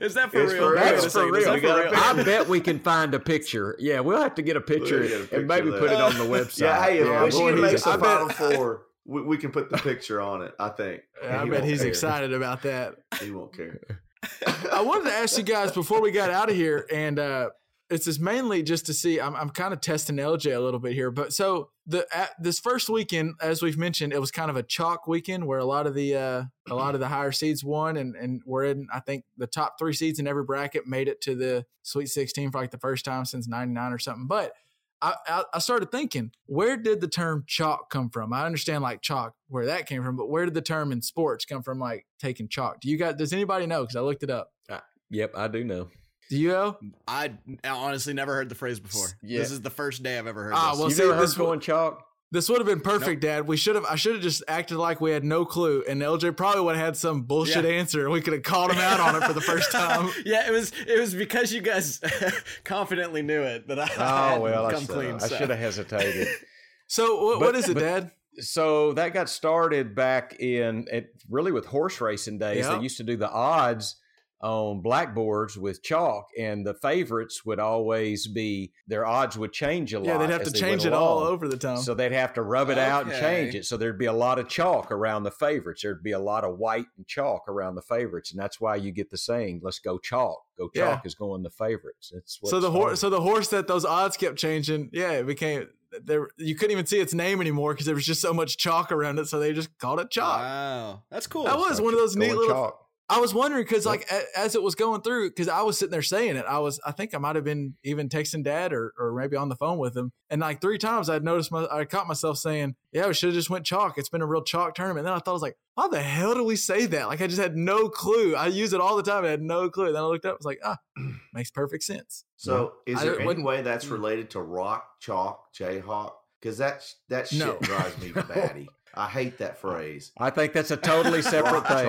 Is that for It's real? for Wait real. That's for real. that We got a real? I bet we can find a picture. Yeah, we'll have to get a picture, We'll get a picture and maybe put it on the <laughs> website. yeah, hey, if Yeah, Michigan boy, makes he's- the I Final Four, we, we can put the picture on it. I think. And I he bet he's care. excited about that. He won't care. <laughs> I wanted to ask you guys before we got out of here, and uh, it's just mainly just to see. I'm, I'm kind of testing LJ a little bit here, but so the this first weekend, as we've mentioned, it was kind of a chalk weekend where a lot of the uh, a lot of the higher seeds won, and and we're in. I think the top three seeds in every bracket made it to the Sweet 16 for like the first time since '99 or something. But I, I, started thinking, where did the term chalk come from? I understand like chalk, where that came from, but where did the term in sports come from? Like taking chalk. Do you guys? Does anybody know? Because I looked it up. Yep, I do know. Do you know? I honestly never heard the phrase before. Yeah. This is the first day I've ever heard Ah, this. well, You've see, never heard this going chalk? This would have been perfect, Dad. We should have. I should have just acted like we had no clue, and LJ probably would have had some bullshit Yeah. answer, and we could have called him out on it for the first <laughs> time. yeah, it was it was because you guys <laughs> confidently knew it that I Oh hadn't well, I, come should- clean. I should have hesitated. <laughs> So, what, But- what is it, but- Dad? so that got started back in it really with horse racing days. Yeah. They used to do the odds on blackboards with chalk, and the favorites would always be their odds would change a lot. Yeah, they'd have to they change it all over the time. So they'd have to rub it out and change it. So there'd be a lot of chalk around the favorites. There'd be a lot of white and chalk around the favorites, and that's why you get the saying, "Let's go chalk." Go Yeah. chalk is going the favorites. It's what so the horse, so the horse that those odds kept changing, yeah, it became there. You couldn't even see its name anymore because there was just so much chalk around it. So they just called it chalk. Wow, that's cool. That was one of those neat little. chalk. I was wondering because, Yep. like, a, as it was going through, because I was sitting there saying it, I was, I think I might have been even texting Dad or, or maybe on the phone with him, and like three times I'd noticed my, I caught myself saying, "Yeah, we should have just went chalk. It's been a real chalk tournament." And then I thought I was like, "How the hell do we say that?" Like I just had no clue. I use it all the time. I had no clue. Then I looked up, I was like, "Ah, <clears throat> makes perfect sense." So, is I there any way that's related to rock, chalk, jayhawk? Because that that shit No. drives me batty. <laughs> I hate that phrase. I think that's a totally <laughs> separate thing.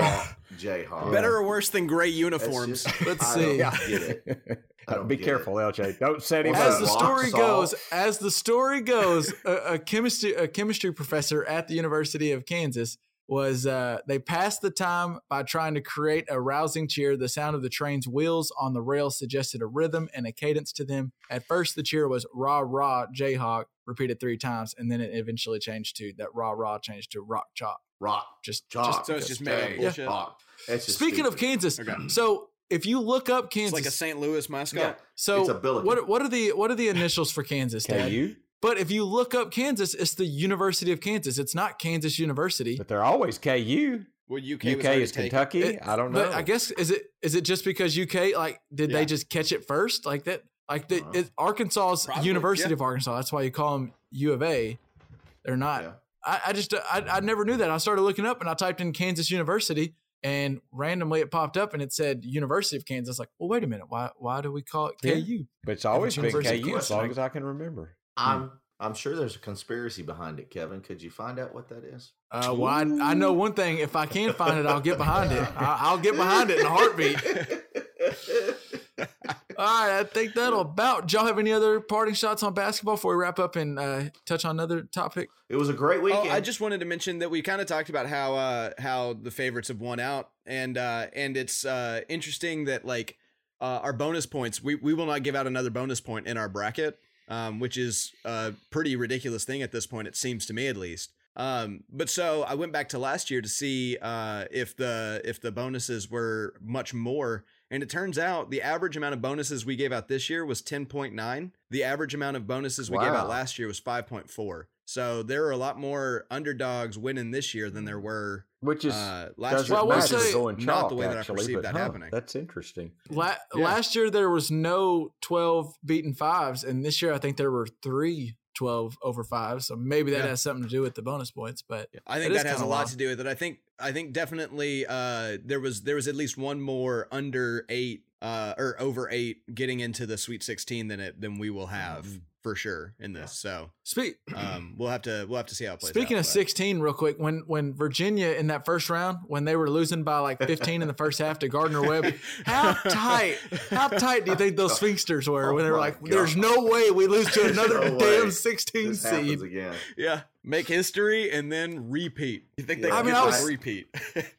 Jayhawk. Better or worse than gray uniforms? just- Let's I see. don't get it. <laughs> Uh, be get careful, LJ. Don't set him as up. the story salt. goes, as the story goes, a, a chemistry a chemistry professor at the University of Kansas was uh, they passed the time by trying to create a rousing cheer. The sound of the train's wheels on the rail suggested a rhythm and a cadence to them. At first, the cheer was "rah rah Jayhawk," repeated three times, and then it eventually changed to that "rah rah" changed to "rock chalk. Rock Just, chalk. just So it's just made up Jayhawk. bullshit? That's just speaking of. Kansas, Okay. so if you look up It's Kansas, like a St. Louis yeah, mascot. so it's a billiken. what what are the what are the initials for Kansas? Dad? KU, But if you look up Kansas, it's the University of Kansas. It's not Kansas University. but they're always KU. Well, UK, UK is taken. Kentucky. It- I don't know. But I guess is it is it just because UK like did Yeah. they just catch it first like that? Like the, it, Arkansas's Probably, University yeah. of Arkansas. That's why you call them U of A. They're not. Yeah. I, I just I, I never knew that. I started looking up and I typed in Kansas University and randomly it popped up and it said University of Kansas. Like, well, wait a minute. Why why do we call it Yeah. KU? but it's always been University KU as long as I can remember. I'm I'm sure there's a conspiracy behind it, Kevin. Could you find out what that is? Uh, well, I, I know one thing. If I can find it, I'll get behind it. I, I'll get behind it in a heartbeat. <laughs> All right, I think that'll about. Do y'all have any other parting shots on basketball before we wrap up and uh, touch on another topic? it was a great weekend. Oh, I just wanted to mention that we kind of talked about how uh how the favorites have won out, and uh and it's uh interesting that like uh our bonus points we we will not give out another bonus point in our bracket, um which is a pretty ridiculous thing at this point. It seems to me at least. Um, but so I went back to last year to see uh if the if the bonuses were much more. And it turns out the average amount of bonuses we gave out this year was 10.9. The average amount of bonuses we gave out last year was 5.4. So there are a lot more underdogs winning this year than there were Which is uh, last year. Well, I will say- the not chalk, the way that I actually, perceive but, that huh, happening. That's interesting. La- Yeah. Last year there was no twelve beaten fives, and this year I think there were three 12 over fives. So maybe that Yeah. has something to do with the bonus points. But I think that has a lot wild. to do with it. I think I think definitely uh, there was there was at least one more under eight uh, or over eight getting into the Sweet Sixteen than it than we will have Mm-hmm. For sure in this. So speak. <clears throat> um, we'll have to we'll have to see how it plays. Speaking out, of but- 16, real quick, when when Virginia in that first round, when they were losing by like 15 in the first half to Gardner <laughs> Webb, how tight, how tight do you think those sphincters were Oh when they were my like, "There's no way we lose to another No damn way. 16 This seed." again. yeah, make history and then repeat. You think they Yeah. can I mean, I was- repeat? <laughs>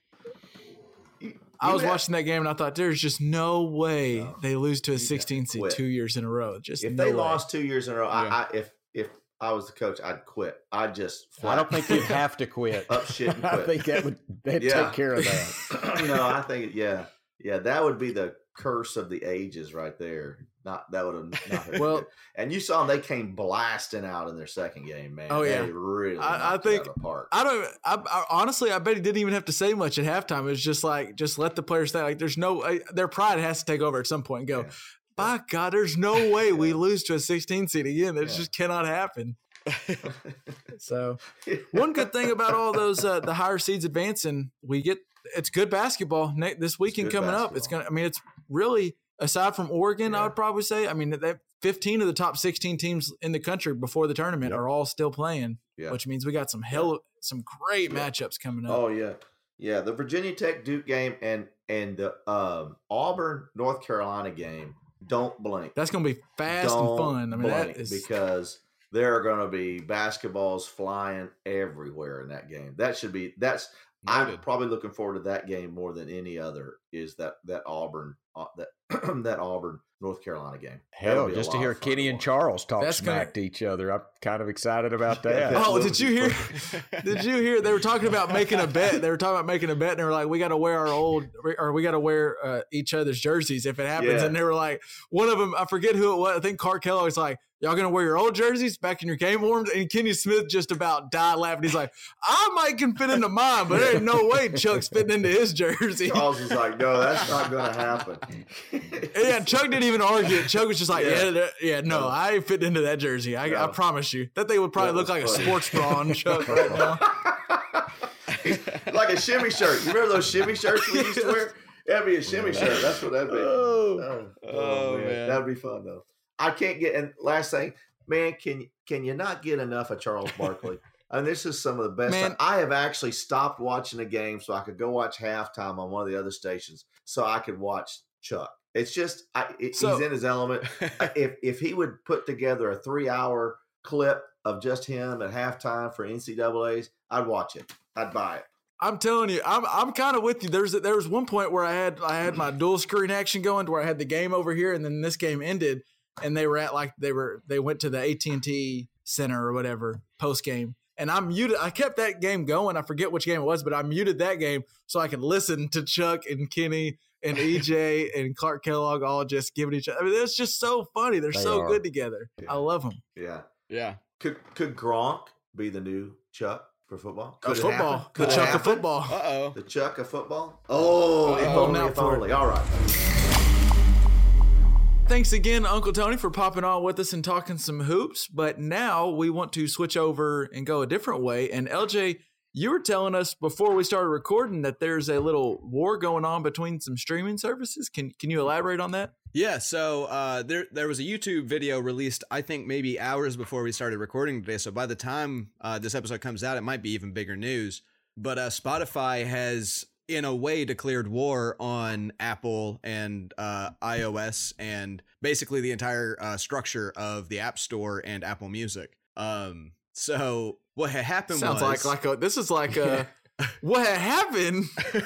You- I was have- watching that game and I thought, "There's just no way No. they lose to a 16 seed two years in a row." Just If no they way. lost two years in a row, Yeah. I, I if if I was the coach, I'd quit. I'd just. I don't think you'd <laughs> have to quit. up shit and <laughs> I quit. think that would they'd Yeah. take care of that. <clears throat> no, I think yeah, yeah, that would be the curse of the ages right there. Not that would have not have Well- well, and you saw them; they came blasting out in their second game, man. Oh, yeah. they really. I- I think- out of the park. I don't. I, I honestly, I bet he didn't even have to say much at halftime. It was just like, just let the players think. Like, there's no uh, their pride has to take over at some point and go. Yeah. By God, there's no <laughs> way we lose to a 16 seed again. That Yeah. just cannot happen. <laughs> So, one good thing about all those uh, the higher seeds advancing, we get it's good basketball this weekend good coming up. It's gonna. I mean, it's really aside from Oregon, I would probably say. I mean, that 15 of the top 16 teams in the country before the tournament Yep. are all still playing, Yeah. which means we got some hell, some great Yeah. matchups coming up. Oh yeah, yeah. The Virginia Tech Duke game and and the um, Auburn North Carolina game. Don't blink. That's going to be fast Don't and fun. I mean, that is because there are going to be basketballs flying everywhere in that game. That should be that's. I'm probably looking forward to that game more than any other. Is that that Auburn uh, that <clears throat> that Auburn North Carolina game? Hell, just to hear Kenny and. Charles talk That's gonna- smack to each other. I'm kind of excited <laughs> about that. that Oh, did you hear? <laughs> Did you hear? They were talking about making a bet. They were talking about making a bet, and they were like, "We got to wear our old, or we got to wear uh, each other's jerseys if it happens." Yeah. And they were like, one of them, I forget who it was. I think Clark Kellogg was like, "Y'all gonna wear your old jerseys back in your game warms?" And Kenny Smith just about died laughing. He's like, "I might can fit into mine, but there ain't no way Chuck's fitting into his jersey." Charles was like, "No, that's not going to happen." <laughs> Yeah, Chuck didn't even argue it. Chuck was just like, Yeah. yeah, yeah, yeah no, No. I ain't fitting into that jersey. I, I promise you. That thing would probably That look like was a sports bra on <laughs> Chuck right now. like a shimmy shirt. You remember those shimmy shirts we used to wear? <laughs> That'd be a shimmy shirt. That's what that'd be. Oh. Oh, Oh, man. that'd be fun though. I can't get. And last thing, Man, can can you not get enough of Charles Barkley? <laughs> and this is some of the best. Man. I have actually stopped watching a game so I could go watch halftime on one of the other stations, so I could watch Chuck. It's just I, it, So- he's in his element. <laughs> If if he would put together a three hour clip of just him at halftime for NCAA's, I'd watch it. I'd buy it. I'm telling you, I'm I'm kind of with you. There's there was one point where I had I had my <clears throat> dual screen action going to where I had the game over here, and then this game ended, and they were at like they were they went to the AT and T Center or whatever post game, and I muted. I kept that game going. I forget which game it was, but I muted that game so I could listen to Chuck and Kenny and EJ <laughs> and Clark Kellogg all just giving each other. I mean, it's just so funny. They're They so are. good together. Yeah. I love them. Yeah. yeah. Could could Gronk be the new Chuck for football? Could football, happen? the Could it Chuck of football. Uh oh. The Chuck of football? Oh, if Uh-oh. only, if only. All right. Thanks again, Uncle Tony, for popping on with us and talking some hoops. But now we want to switch over and go a different way. And LJ, you were telling us before we started recording that there's a little war going on between some streaming services. Can can you elaborate on that? Yeah, so uh, there there was a YouTube video released, I think maybe hours before we started recording today. So by the time uh, this episode comes out, it might be even bigger news. But uh, Spotify has, in a way, declared war on Apple and uh, iOS and basically the entire uh, structure of the App Store and Apple Music. Um, so what had happened Sounds was like like a this is like a <laughs> <laughs> what had happened. <laughs>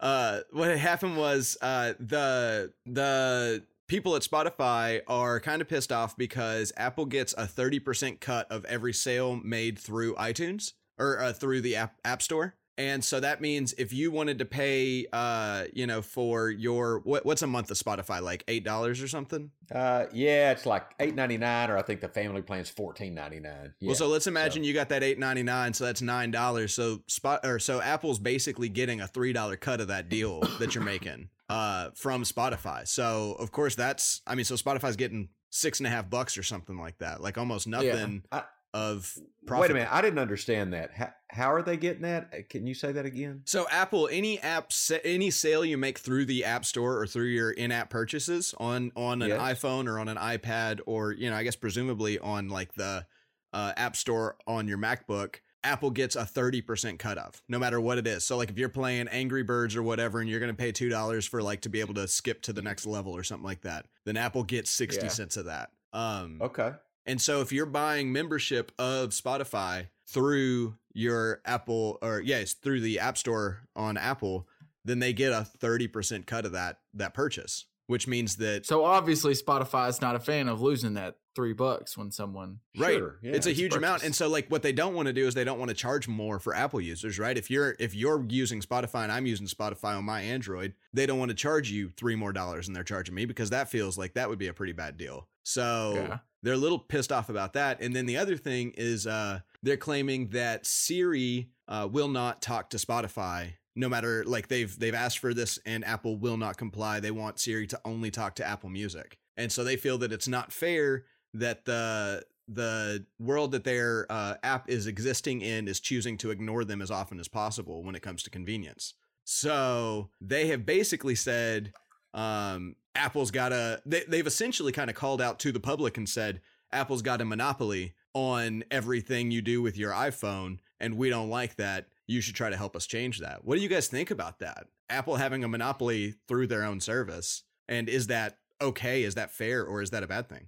uh what had happened was uh the the people at Spotify are kind of pissed off because Apple gets a 30% cut of every sale made through iTunes or uh, through the app, app store. And so that means if you wanted to pay uh you know for your what what's a month of Spotify like $8 or something? Uh, yeah, it's like eight ninety nine, or I think the family plan's fourteen ninety nine. Yeah. Well, so let's imagine you got that eight ninety nine, so that's nine dollars. So spot or so Apple's basically getting a three dollar cut of that deal <coughs> that you're making uh from Spotify. So of course that's I mean, so Spotify's getting six and a half bucks or something like that, like almost nothing I- of profit. Wait a minute, I didn't understand that. How, how are they getting that? Uh, Can you say that again? So Apple, any app, any sale you make through the App Store or through your in-app purchases on on an Yes. iPhone or on an iPad or you know, I guess presumably on like the uh, App Store on your MacBook, Apple gets a thirty percent cut off, no matter what it is. So like if you're playing Angry Birds or whatever, and you're going to pay two dollars for like to be able to skip to the next level or something like that, then Apple gets sixty Yeah. cents of that. Um, Okay. And so if you're buying membership of Spotify through your Apple or yes, through the App Store on Apple, then they get a 30% cut of that that purchase, which means that So obviously Spotify is not a fan of losing that three bucks when someone right. Sure, yeah, it's a it's huge amount. and so like what they don't want to do is they don't want to charge more for apple users right? If you're if you're using spotify and i'm using spotify on my android they don't want to charge you three more dollars than they're charging me because that feels like that would be a pretty bad deal so Yeah. they're a little pissed off about that and then the other thing is uh they're claiming that siri uh, will not talk to spotify no matter like they've they've asked for this and apple will not comply they want siri to only talk to apple music and so they feel that it's not fair that the the world that their uh, app is existing in is choosing to ignore them as often as possible when it comes to convenience. So they have basically said um, Apple's got a. They, they've essentially kind of called out to the public and said Apple's got a monopoly on everything you do with your iPhone, and we don't like that. You should try to help us change that. What do you guys think about that? Apple having a monopoly through their own service, and is that okay? Is that fair, or is that a bad thing?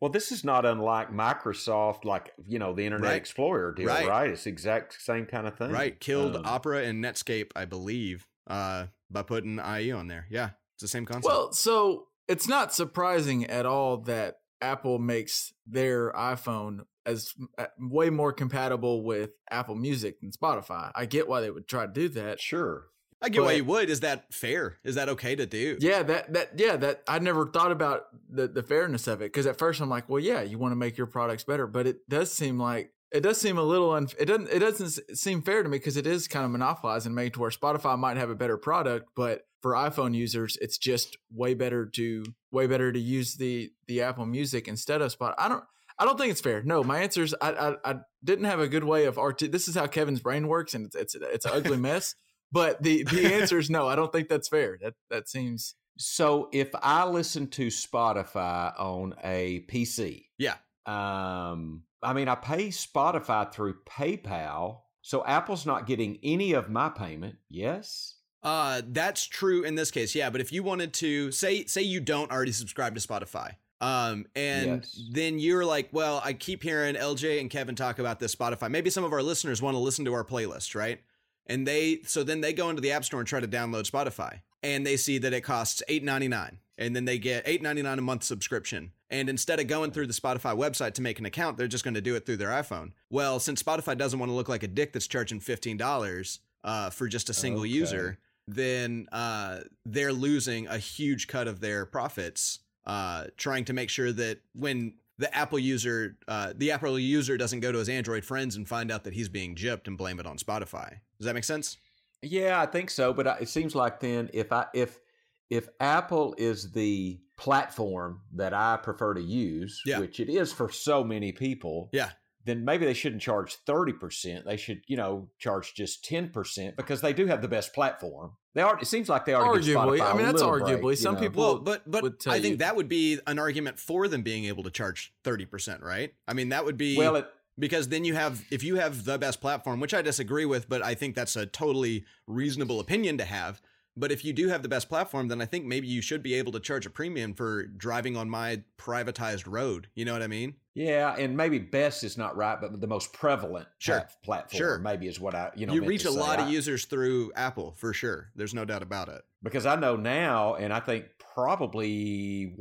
Well, this is not unlike Microsoft, like you know the Internet Right. Explorer deal, Right. right. It's exact same kind of thing, Right. Killed Um, Opera and Netscape, I believe, uh, by putting IE on there. Yeah. It's the same concept. Well, so it's not surprising at all that Apple makes their iPhone as uh, way more compatible with Apple Music than Spotify. I get why they would try to do that. Sure. I get why you would. Is that fair? Is that okay to do? Yeah, that that yeah, that I never thought about the the fairness of it because at first I'm like, well, yeah, you want to make your products better, but it does seem like it does seem a little un, it doesn't it doesn't seem fair to me because it is kind of monopolized and made to where Spotify might have a better product, but for iPhone users, it's just way better to way better to use the the Apple Music instead of Spotify. I don't I don't think it's fair. No, my answer is I I, I didn't have a good way of art. This is how Kevin's brain works, and it's it's it's an ugly mess. <laughs> But the the answer is no. I don't think that's fair. That that seems So if I listen to Spotify on a PC, Yeah. Um, I mean, I pay Spotify through PayPal, so Apple's not getting any of my payment. Yes. Uh, that's true in this case, yeah. But if you wanted to say say you don't already subscribe to Spotify, um, and Yes. then you're like, well, I keep hearing LJ and Kevin talk about this Spotify. Maybe some of our listeners want to listen to our playlist, right? And they so then they go into the App Store and try to download Spotify, and they see that it costs eight ninety nine, and then they get eight ninety nine a month subscription. And instead of going through the Spotify website to make an account, they're just going to do it through their iPhone. Well, since Spotify doesn't want to look like a dick that's charging fifteen dollars uh, for just a single Okay. user, then uh, they're losing a huge cut of their profits uh, trying to make sure that when the Apple user, uh, the Apple user doesn't go to his Android friends and find out that he's being gypped and blame it on Spotify. Does that make sense? Yeah, I think so. But it seems like then if I if if Apple is the platform that I prefer to use, Yeah. which it is for so many people, Yeah. then maybe they shouldn't charge 30%. They should, you know, charge just 10% because they do have the best platform. They are it seems like they already Arguably, I mean, that's arguably. break, you Some know. people- Well, but but would tell I think you- that would be an argument for them being able to charge thirty percent, right? I mean, that would be Well, it because then you have if you have the best platform, which I disagree with, but I think that's a totally reasonable opinion to have. But if you do have the best platform, then I think maybe you should be able to charge a premium for driving on my privatized road. You know what I mean? Yeah, and maybe best is not right, but the most prevalent Sure. plat- platform Sure. maybe is what I you know you reach a lot of users through Apple for sure. There's no doubt about it. because I know now, and I think probably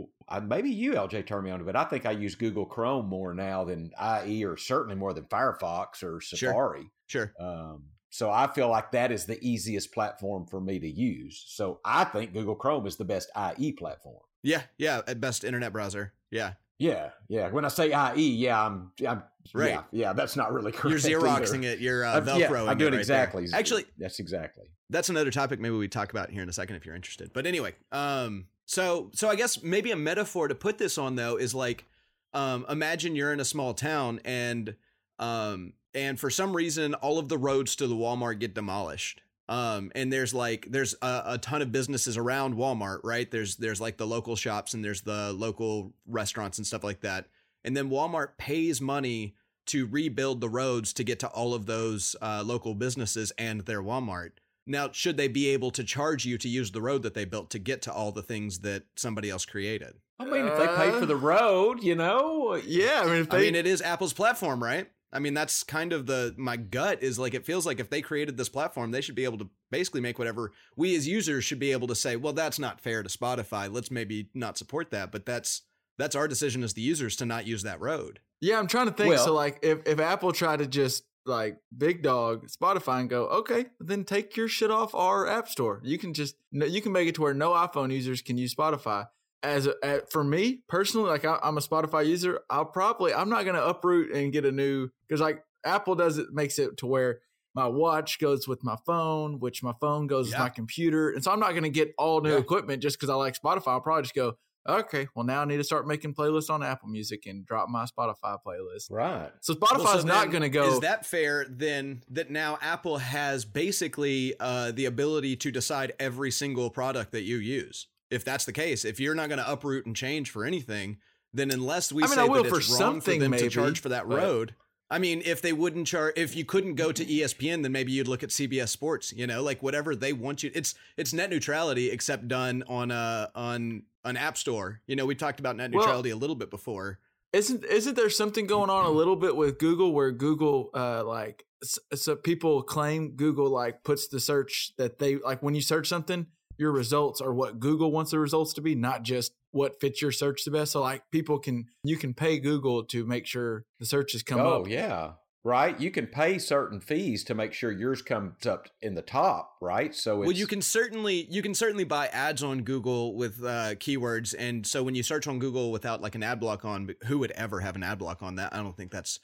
maybe you LJ turned me on to it. I think I use Google Chrome more now than IE, or certainly more than Firefox or Sure. Safari. Sure. Um, so I feel like that is the easiest platform for me to use. So I think Google Chrome is the best IE platform. Yeah, yeah, best internet browser. Yeah. Yeah, yeah. When I say IE, yeah, I'm, I'm Right. Yeah, yeah, that's not really correct. You're xeroxing either. it. You're uh, velcroing yeah, I'm doing it right exactly. There. Actually, that's exactly. that's another topic maybe we talk about here in a second if you're interested. But anyway, um so so I guess maybe a metaphor to put this on though is like um imagine you're in a small town and um and for some reason all of the roads to the Walmart get demolished. Um and there's like there's a, a ton of businesses around Walmart, right? There's there's like the local shops and there's the local restaurants and stuff like that. And then Walmart pays money to rebuild the roads to get to all of those uh, local businesses and their Walmart. Now, should they be able to charge you to use the road that they built to get to all the things that somebody else created? I mean, if they paid for the road, you know, Yeah, I mean, if they, I mean, it is Apple's platform, right? I mean, that's kind of the my gut is like it feels like if they created this platform, they should be able to basically make whatever we as users should be able to say, well, that's not fair to Spotify. Let's maybe not support that, but that's that's our decision as the users to not use that road. yeah, I'm trying to think. so, like, if if Apple tried to just like big dog Spotify and go, okay, then take your shit off our app store. You can just you can make it to where no iPhone users can use Spotify. As a, for me personally, like I, I'm a Spotify user, I'll probably I'm not gonna uproot and get a new because like Apple does it makes it to where my watch goes with my phone, which my phone goes Yeah. with my computer, and so I'm not gonna get all new Yeah. equipment just because I like Spotify. I'll probably just go, okay, well now I need to start making playlists on Apple Music and drop my Spotify playlist. right? So Spotify's Well, so not going to go. Is that fair then that now Apple has basically uh, the ability to decide every single product that you use? If that's the case, if you're not going to uproot and change for anything, then unless we I mean, say I will that for it's wrong something, for them maybe, to charge for that road. I mean, if they wouldn't charge, if you couldn't go to ESPN, then maybe you'd look at CBS Sports. You know, like whatever they want you. It's it's net neutrality, except done on a on an app store. You know, we talked about net Well- neutrality a little bit before. isn't isn't there something going on a little bit with Google where Google uh like so people claim Google like puts the search that they like when you search something your results are what Google wants the results to be not just what fits your search the best. So like people can you can pay Google to make sure the searches come oh up. Oh yeah, right. You can pay certain fees to make sure yours comes up in the top, right? So it's, well you can certainly you can certainly buy ads on google with uh, keywords. And so when you search on google without like an ad block on who would ever have an ad block on that? I don't think that's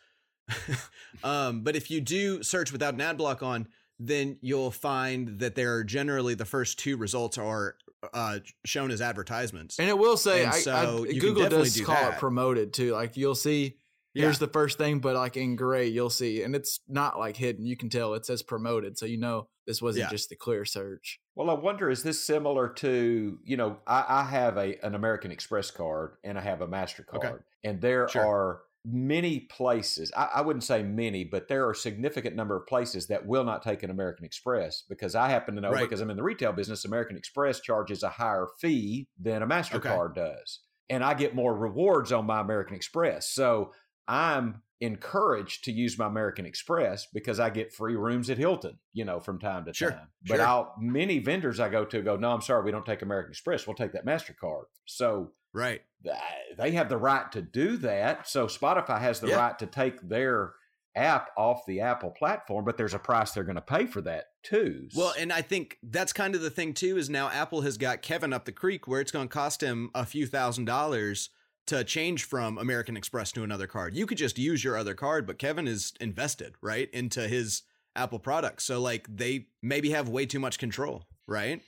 <laughs> um, but if you do search without an ad block on then you'll find that there are generally the first two results are uh, shown as advertisements and it will say I, so I, you Google definitely does do call it promoted too like you'll see here's Yeah. the first thing but like in gray you'll see and it's not like hidden you can tell it says promoted so you know this wasn't Yeah. just the clear search Well, I wonder is this similar to you know I, I have a an American Express card and I have a Mastercard, and there Sure. are many places. I, I wouldn't say many, but there are a significant number of places that will not take an American Express because I happen to know Right. because I'm in the retail business. American Express charges a higher fee than a Mastercard does, and I get more rewards on my American Express. So I'm encouraged to use my American Express because I get free rooms at Hilton, you know, from time to Sure, time. But sure. I'll many vendors I go to go, no, I'm sorry, we don't take American Express. We'll take that Mastercard. So Right. they have the right to do that. So Spotify has the Yeah. right to take their app off the Apple platform, but there's a price they're going to pay for that too. Well, and I think that's kind of the thing too is now Apple has got Kevin up the creek where it's going to cost him a few thousand dollars to change from American Express to another card. You could just use your other card, but Kevin is invested, right, into his Apple products. So like they maybe have way too much control, right?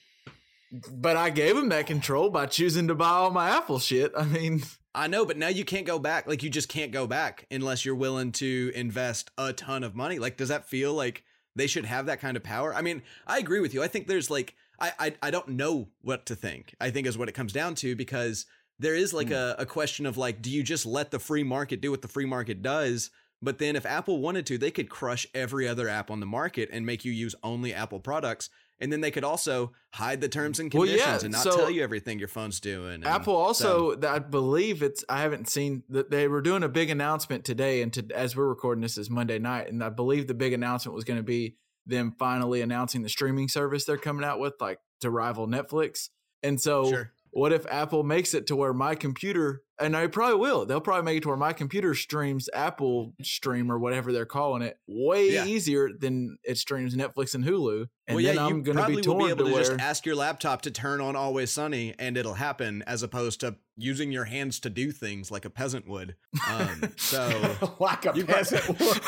But I gave him that control by choosing to buy all my Apple shit. I mean, I know, but now you can't go back. Like you just can't go back unless you're willing to invest a ton of money. Like, does that feel like they should have that kind of power? I mean, I agree with you. I think there's like I I, I don't know what to think. I think is what it comes down to because there is like hmm. a, a question of like, do you just let the free market do what the free market does? But then if Apple wanted to, they could crush every other app on the market and make you use only Apple products. And then they could also hide the terms and Well, yeah, conditions and not so tell you everything your phone's doing. and Apple so- also, I believe it's. I haven't seen that they were doing a big announcement today, and to, as we're recording this is Monday night, and I believe the big announcement was going to be them finally announcing the streaming service they're coming out with, like to rival Netflix. And so, Sure. what if Apple makes it to where my computer, and they probably will, they'll probably make it to where my computer streams Apple Stream or whatever they're calling it way Yeah. easier than it streams Netflix and Hulu. And well, then yeah, I'm you going to probably be will be able to where. just ask your laptop to turn on Always Sunny, and it'll happen, as opposed to using your hands to do things like a peasant would. Um, so, <laughs> like a peasant would. <laughs>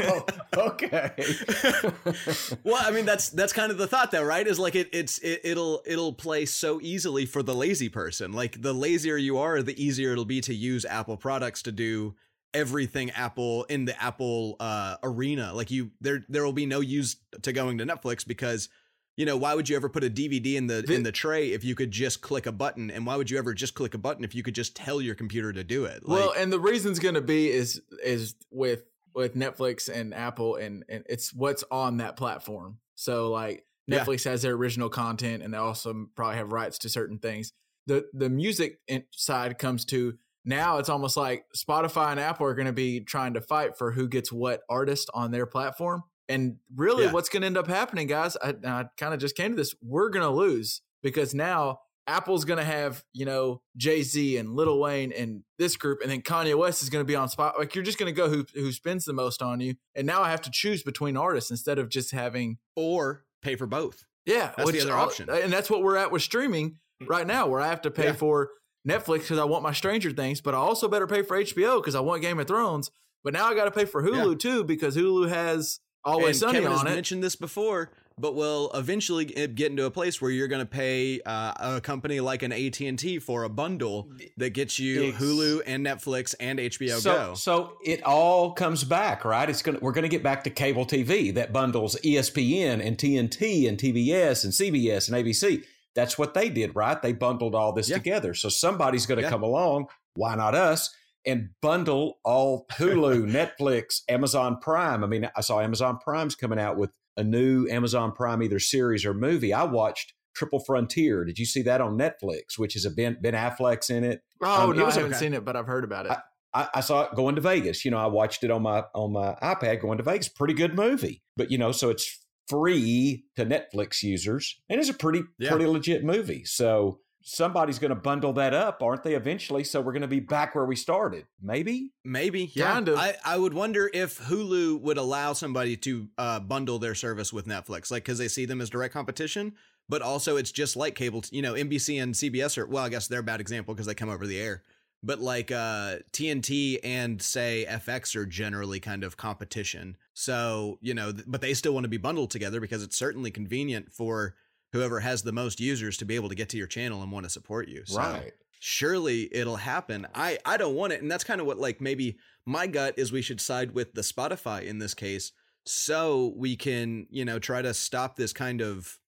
Oh, okay. <laughs> well, I mean, that's that's kind of the thought, though, right? Is like it, it's it, it'll it'll play so easily for the lazy person. Like the lazier you are, the easier it'll be to use Apple products to do everything Apple in the Apple uh, arena. Like you, there there will be no use to going to Netflix because. You know, why would you ever put a DVD in the, The- in the tray if you could just click a button? And why would you ever just click a button if you could just tell your computer to do it? well, and the reason's going to be is is with with Netflix and Apple, and and it's what's on that platform. So like Yeah. Netflix has their original content, and they also probably have rights to certain things. The the music side comes to now. It's almost like Spotify and Apple are going to be trying to fight for who gets what artist on their platform. And really, Yeah. what's going to end up happening, guys? I, I kind of just came to this. We're going to lose because now Apple's going to have, you know, Jay Z and Lil Wayne and this group, and then Kanye West is going to be on spot. Like you're just going to go who who spends the most on you, and now I have to choose between artists instead of just having, or pay for both. yeah, That's the other option. and that's what we're at with streaming mm-hmm. right now, where I have to pay Yeah. for Netflix because I want my Stranger Things, but I also better pay for HBO because I want Game of Thrones. But now I got to pay for Hulu too because Hulu has Always and Sunny Kevin has it. mentioned this before, but we'll eventually get into a place where you're going to pay uh, a company like an AT and T for a bundle that gets you Ex- Hulu and Netflix and HBO so, Go. so it all comes back, right? It's gonna we're gonna get back to cable TV that bundles ESPN and TNT and TBS and CBS and ABC. That's what they did, right? They bundled all this Yeah. together. So somebody's gonna Yeah. come along, why not us? And bundle all Hulu, <laughs> Netflix, Amazon Prime. I mean, I saw Amazon Prime's coming out with a new Amazon Prime either series or movie. I watched Triple Frontier. Did you see that on Netflix? Which is a Ben Ben Affleck's in it. Oh Um, it no, I haven't okay. seen it, but I've heard about it. I, I saw it going to Vegas. You know, I watched it on my on my iPad going to Vegas. Pretty good movie, but you know, so it's free to Netflix users, and it's a pretty Yeah. pretty legit movie. So somebody's going to bundle that up, aren't they? Eventually, so we're going to be back where we started. Maybe. Maybe, yeah. Kind of. I, I would wonder if Hulu would allow somebody to uh, bundle their service with Netflix, like because they see them as direct competition. But also, it's just like cable. You know, NBC and CBS are well. I guess they're a bad example because they come over the air. But like uh, TNT and say FX are generally kind of competition. So you know, th- but they still want to be bundled together because it's certainly convenient for whoever has the most users to be able to get to your channel and want to support you. So surely it'll happen. I I don't want it, and that's kind of what like maybe my gut is we should side with the Spotify in this case, so we can you know try to stop this kind of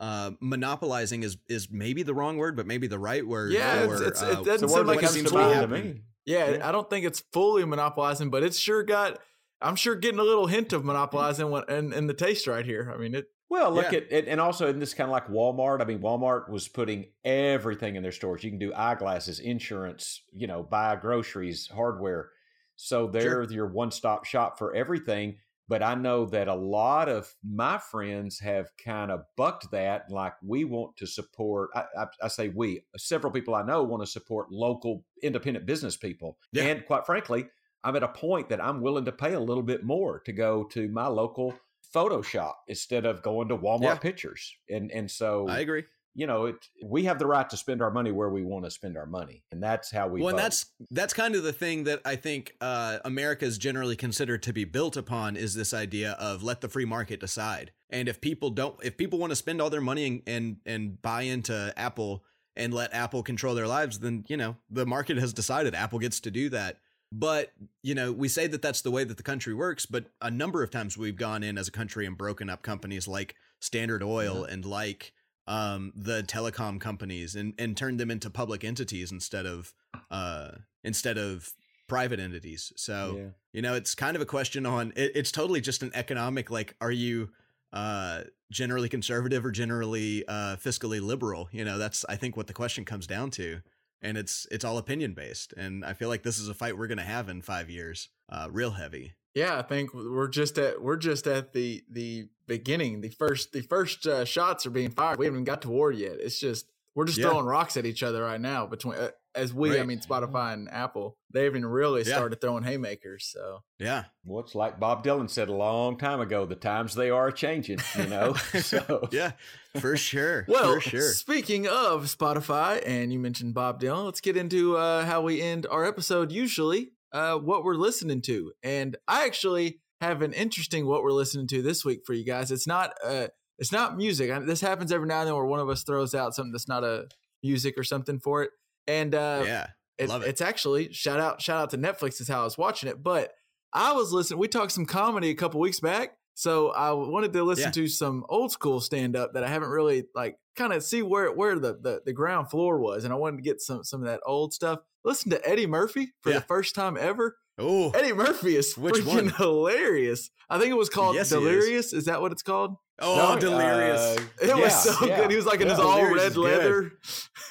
uh monopolizing is is maybe the wrong word but maybe the right word Yeah, it's- or, it's- it uh, doesn't The seem like that it's comes seems to to be to happening. me. Yeah, Yeah. I don't think it's fully monopolizing, but it's sure got. I'm sure getting a little hint of monopolizing when, in, in the taste right here. I mean, it. Well, look Yeah. at it, and also in this kind of like Walmart. I mean, Walmart was putting everything in their stores. You can do eyeglasses, insurance, you know, buy groceries, hardware. So they're your one-stop shop for everything. But I know that a lot of my friends have kind of bucked that. Like we want to support. I, I, I say we. Several people I know want to support local independent business people. Yeah. And quite frankly, I'm at a point that I'm willing to pay a little bit more to go to my local Photoshop instead of going to Walmart Yeah. Pictures. And and so I agree. You know, it we have the right to spend our money where we want to spend our money, and that's how we. well, and that's that's kind of the thing that I think uh, America is generally considered to be built upon is this idea of let the free market decide. And if people don't, if people want to spend all their money and and, and buy into Apple and let Apple control their lives, then you know the market has decided Apple gets to do that. But you know, we say that that's the way that the country works, but a number of times we've gone in as a country and broken up companies like Standard Oil and like um, the telecom companies and, and turned them into public entities instead of uh, instead of private entities. So Yeah. you know, it's kind of a question on. It, it's totally just an economic like, are you uh, generally conservative or generally uh, fiscally liberal? You know, that's I think what the question comes down to, and it's it's all opinion based. And I feel like this is a fight we're gonna have in five years, uh, real heavy. Yeah, I think we're just at we're just at the the beginning. The first the first uh, shots are being fired. We haven't even got to war yet. It's just we're just Yeah. throwing rocks at each other right now. Between uh, as we, I mean Spotify and Apple, they haven't really Yeah. started throwing haymakers. So Yeah, Well, it's like Bob Dylan said a long time ago. The times they are changing. You know. <laughs> so <laughs> yeah, for sure. Well, for sure. speaking of Spotify, and you mentioned Bob Dylan, let's get into uh, how we end our episode usually, uh, what we're listening to. And I actually have an interesting what we're listening to this week for you guys. It's not uh, it's not music. I, this happens every now and then where one of us throws out something that's not a music or something for it. And uh, yeah, it, love it. It's actually shout out shout out to Netflix is how I was watching it. But I was listening. We talked some comedy a couple weeks back, so I wanted to listen Yeah. to some old school stand up that I haven't really like kind of see where where the, the the ground floor was, and I wanted to get some some of that old stuff. Listen to Eddie Murphy for Yeah. the first time ever. Oh, Eddie Murphy is Which freaking one? hilarious. I think it was called Yes, he is. Delirious. Is. that what it's called? oh, No, delirious. uh, It yeah, was so yeah. good. He was like in Yeah, his all Delirious red leather.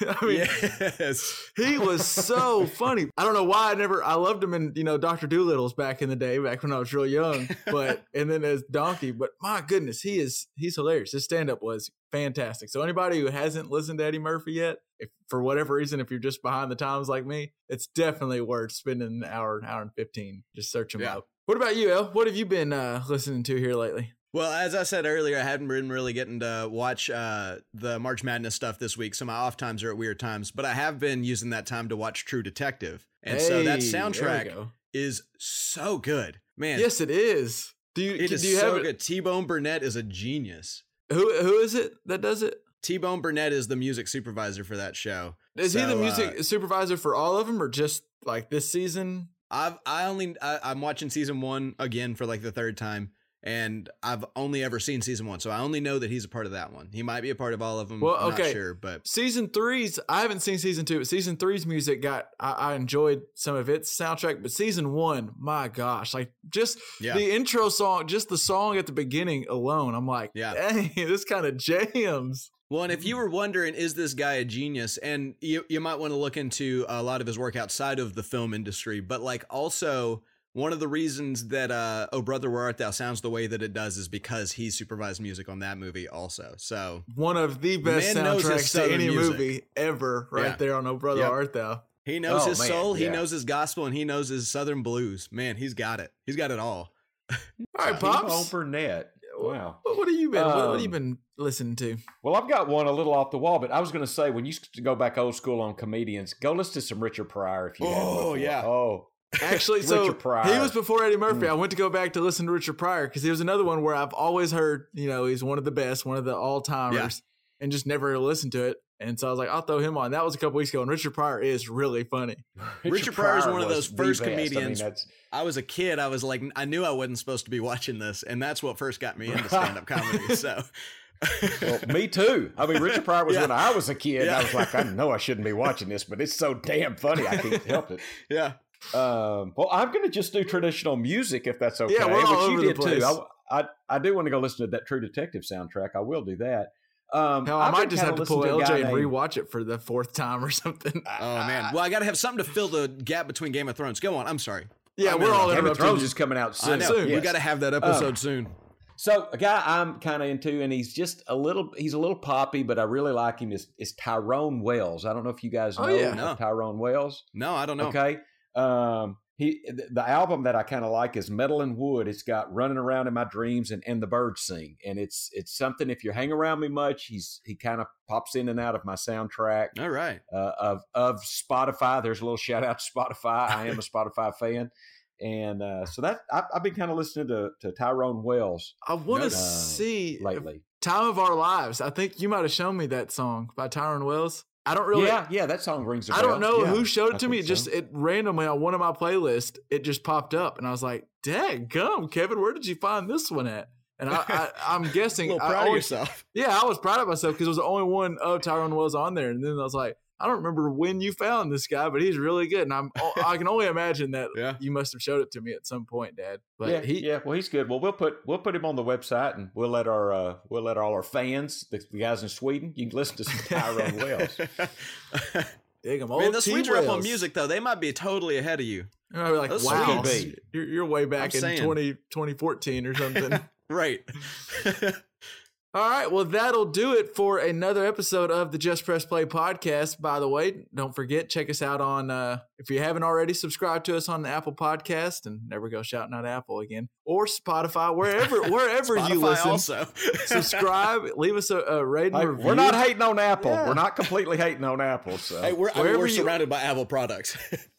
<laughs> I mean, yes. he was so funny. I don't know why I never I loved him in, you know, Dr. Dolittle's back in the day, back when I was real young. But <laughs> and then as Donkey, but my goodness, he is he's hilarious. His stand-up was fantastic. So anybody who hasn't listened to Eddie Murphy yet, if for whatever reason, if you're just behind the times like me, it's definitely worth spending an hour, an hour and fifteen. Just search him Yeah. out. What about you, El? What have you been uh, listening to here lately? Well, as I said earlier, I hadn't been really getting to watch uh, the March Madness stuff this week, so my off times are at weird times. But I have been using that time to watch True Detective, and so that Hey, there we soundtrack is so good, man. Yes, it is. Do you it is do you so have it? good. T Bone Burnett is a genius. Who who is it that does it? T Bone Burnett is the music supervisor for that show. Is he the music uh, supervisor for all of them, or just like this season? I've I only I, I'm watching season one again for like the third time, and I've only ever seen season one, so I only know that he's a part of that one. He might be a part of all of them. Well, I'm okay. not sure, but Season three's I haven't seen season two. But season three's music got I, I enjoyed some of its soundtrack, but season one, my gosh, like just yeah, the intro song, just the song at the beginning alone, I'm like, Yeah. dang, <laughs> this kind of jams. Well, and if you were wondering, is this guy a genius? And you you might want to look into a lot of his work outside of the film industry, but like also one of the reasons that uh Oh Brother Where Art Thou sounds the way that it does is because he supervised music on that movie also. So One of the best Man knows his soundtracks to southern any music. movie ever, right Yeah. there on Oh Brother Yep. Art Thou. he knows Oh, his man, soul, he knows his gospel, and he knows his southern blues. Man, he's got it. He's got it all. <laughs> All right, T-Bone pops. Burnett. Wow. What, what have you been? what, what have you Um, been listening to? Well, I've got one a little off the wall, but I was going to say when you go back old school on comedians, go listen to some Richard Pryor if you. Oh, yeah. Oh, Actually, <laughs> so Richard Pryor. he was before Eddie Murphy. Mm. I went to go back to listen to Richard Pryor because he was another one where I've always heard, you know, he's one of the best, one of the all timers, and just never listened to it. And so I was like, I'll throw him on. That was a couple weeks ago, and Richard Pryor is really funny. <laughs> Richard Pryor is one of those first best. I mean, comedians- I was a kid. I was like, I knew I wasn't supposed to be watching this, and that's what first got me into stand up <laughs> comedy. So, well, me too. I mean, Richard Pryor was <laughs> Yeah. when I was a kid. and I was like, I know I shouldn't be watching this, but it's so damn funny. I can't help it. yeah, Um, well, I'm going to just do traditional music if that's okay. Yeah, we're all which over you the did too. I, I, I do want to go listen to that True Detective soundtrack. I will do that. Um, Hell, I might just have to pull listening a LJ and named- rewatch it for the fourth time or something. <laughs> Oh man. Well, I got to have something to fill the gap between Game of Thrones. Go on. I'm sorry. yeah, I'm we're all on Game of interrupting Thrones is coming out I soon. know. Soon. We got to have that episode soon. So a guy I'm kind of into, and he's just a little. He's a little poppy, but I really like him. Is is Tyrone Wells? I don't know if you guys know Oh, yeah. No. Tyrone Wells. No, I don't know. Okay. Um, he the album that I kind of like is Metal and Wood. It's got Running Around in My Dreams and And the Birds Sing, and it's it's something. If you hang around me much, he's he kind of pops in and out of my soundtrack All right. uh, of of Spotify. There's a little shout out to Spotify. I am a <laughs> Spotify fan, and uh, so that I, I've been kind of listening to to Tyrone Wells I want to Uh, see lately. "Time of Our Lives." I think you might have shown me that song by Tyrone Wells. I don't really. yeah, yeah, that song rings. a I don't know Yeah, who showed it to me. It just so. it randomly on one of my playlists, it just popped up, and I was like, "Dang, gum, Kevin, where did you find this one at?" And I, I <laughs> I'm A guessing. little I proud of yourself. Yeah, I was proud of myself because it was the only one of Tyrone Wells on there, and then I was like, I don't remember when you found this guy, but he's really good, and I'm I can only imagine that Yeah. you must have showed it to me at some point, Dad. But yeah, he, yeah. Well, he's good. Well, we'll put we'll put him on the website, and we'll let our uh, we'll let all our fans, the, the guys in Sweden, you can listen to some Tyrone <laughs> Wells. dig him. Man, Old the T. Swedes are up on music though. They might be totally ahead of you. You might be like, Those wow, Swedes- you're, you're way back I'm in saying. 20, 2014 or something. <laughs> Right. <laughs> All right, well, that'll do it for another episode of the Just Press Play podcast. By the way, don't forget, check us out on, uh, if you haven't already, subscribe to us on the Apple Podcast and never go shouting out Apple again or Spotify, wherever <laughs> wherever you listen. also. <laughs> subscribe, leave us a, a rating Hey, review. we're not hating on Apple. Yeah. We're not completely hating on Apple. So Hey, we're, I mean, Wherever we're you- surrounded by Apple products. <laughs>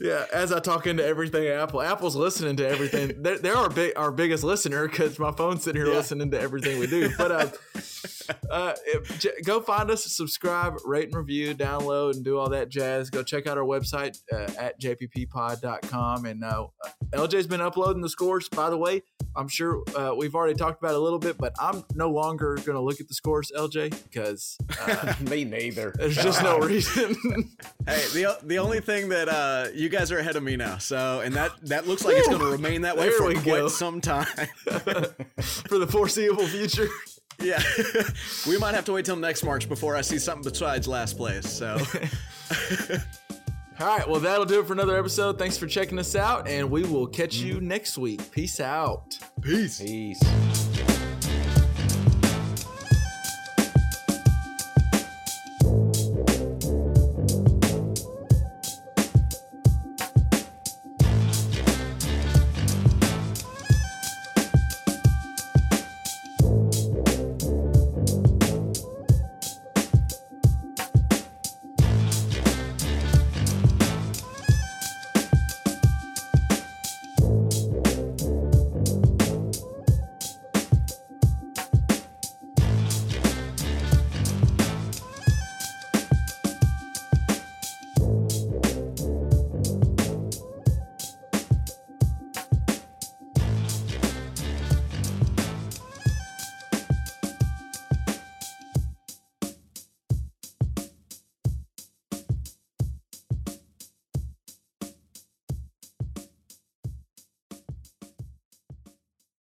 yeah, as I talk into everything Apple, Apple's listening to everything. they're, they're our big, our biggest listener because my phone's sitting here Yeah. listening to everything we do. But <laughs> uh, uh, j- go find us, subscribe, rate and review, download, and do all that jazz. Go check out our website uh, at jpppod.com. And uh, LJ's been uploading the scores. By the way, I'm sure uh, we've already talked about it a little bit, but I'm no longer going to look at the scores, LJ, because uh, <laughs> me neither. there's just no <laughs> reason. <laughs> hey, the the only thing that uh, you guys are ahead of me now. So, and that that looks like it's going to remain that way There for we quite go. some time. for the foreseeable future. yeah, we might have to wait till next March before I see something besides last place. So, All right, well, that'll do it for another episode. Thanks for checking us out, and we will catch you next week. Peace out. peace. Peace.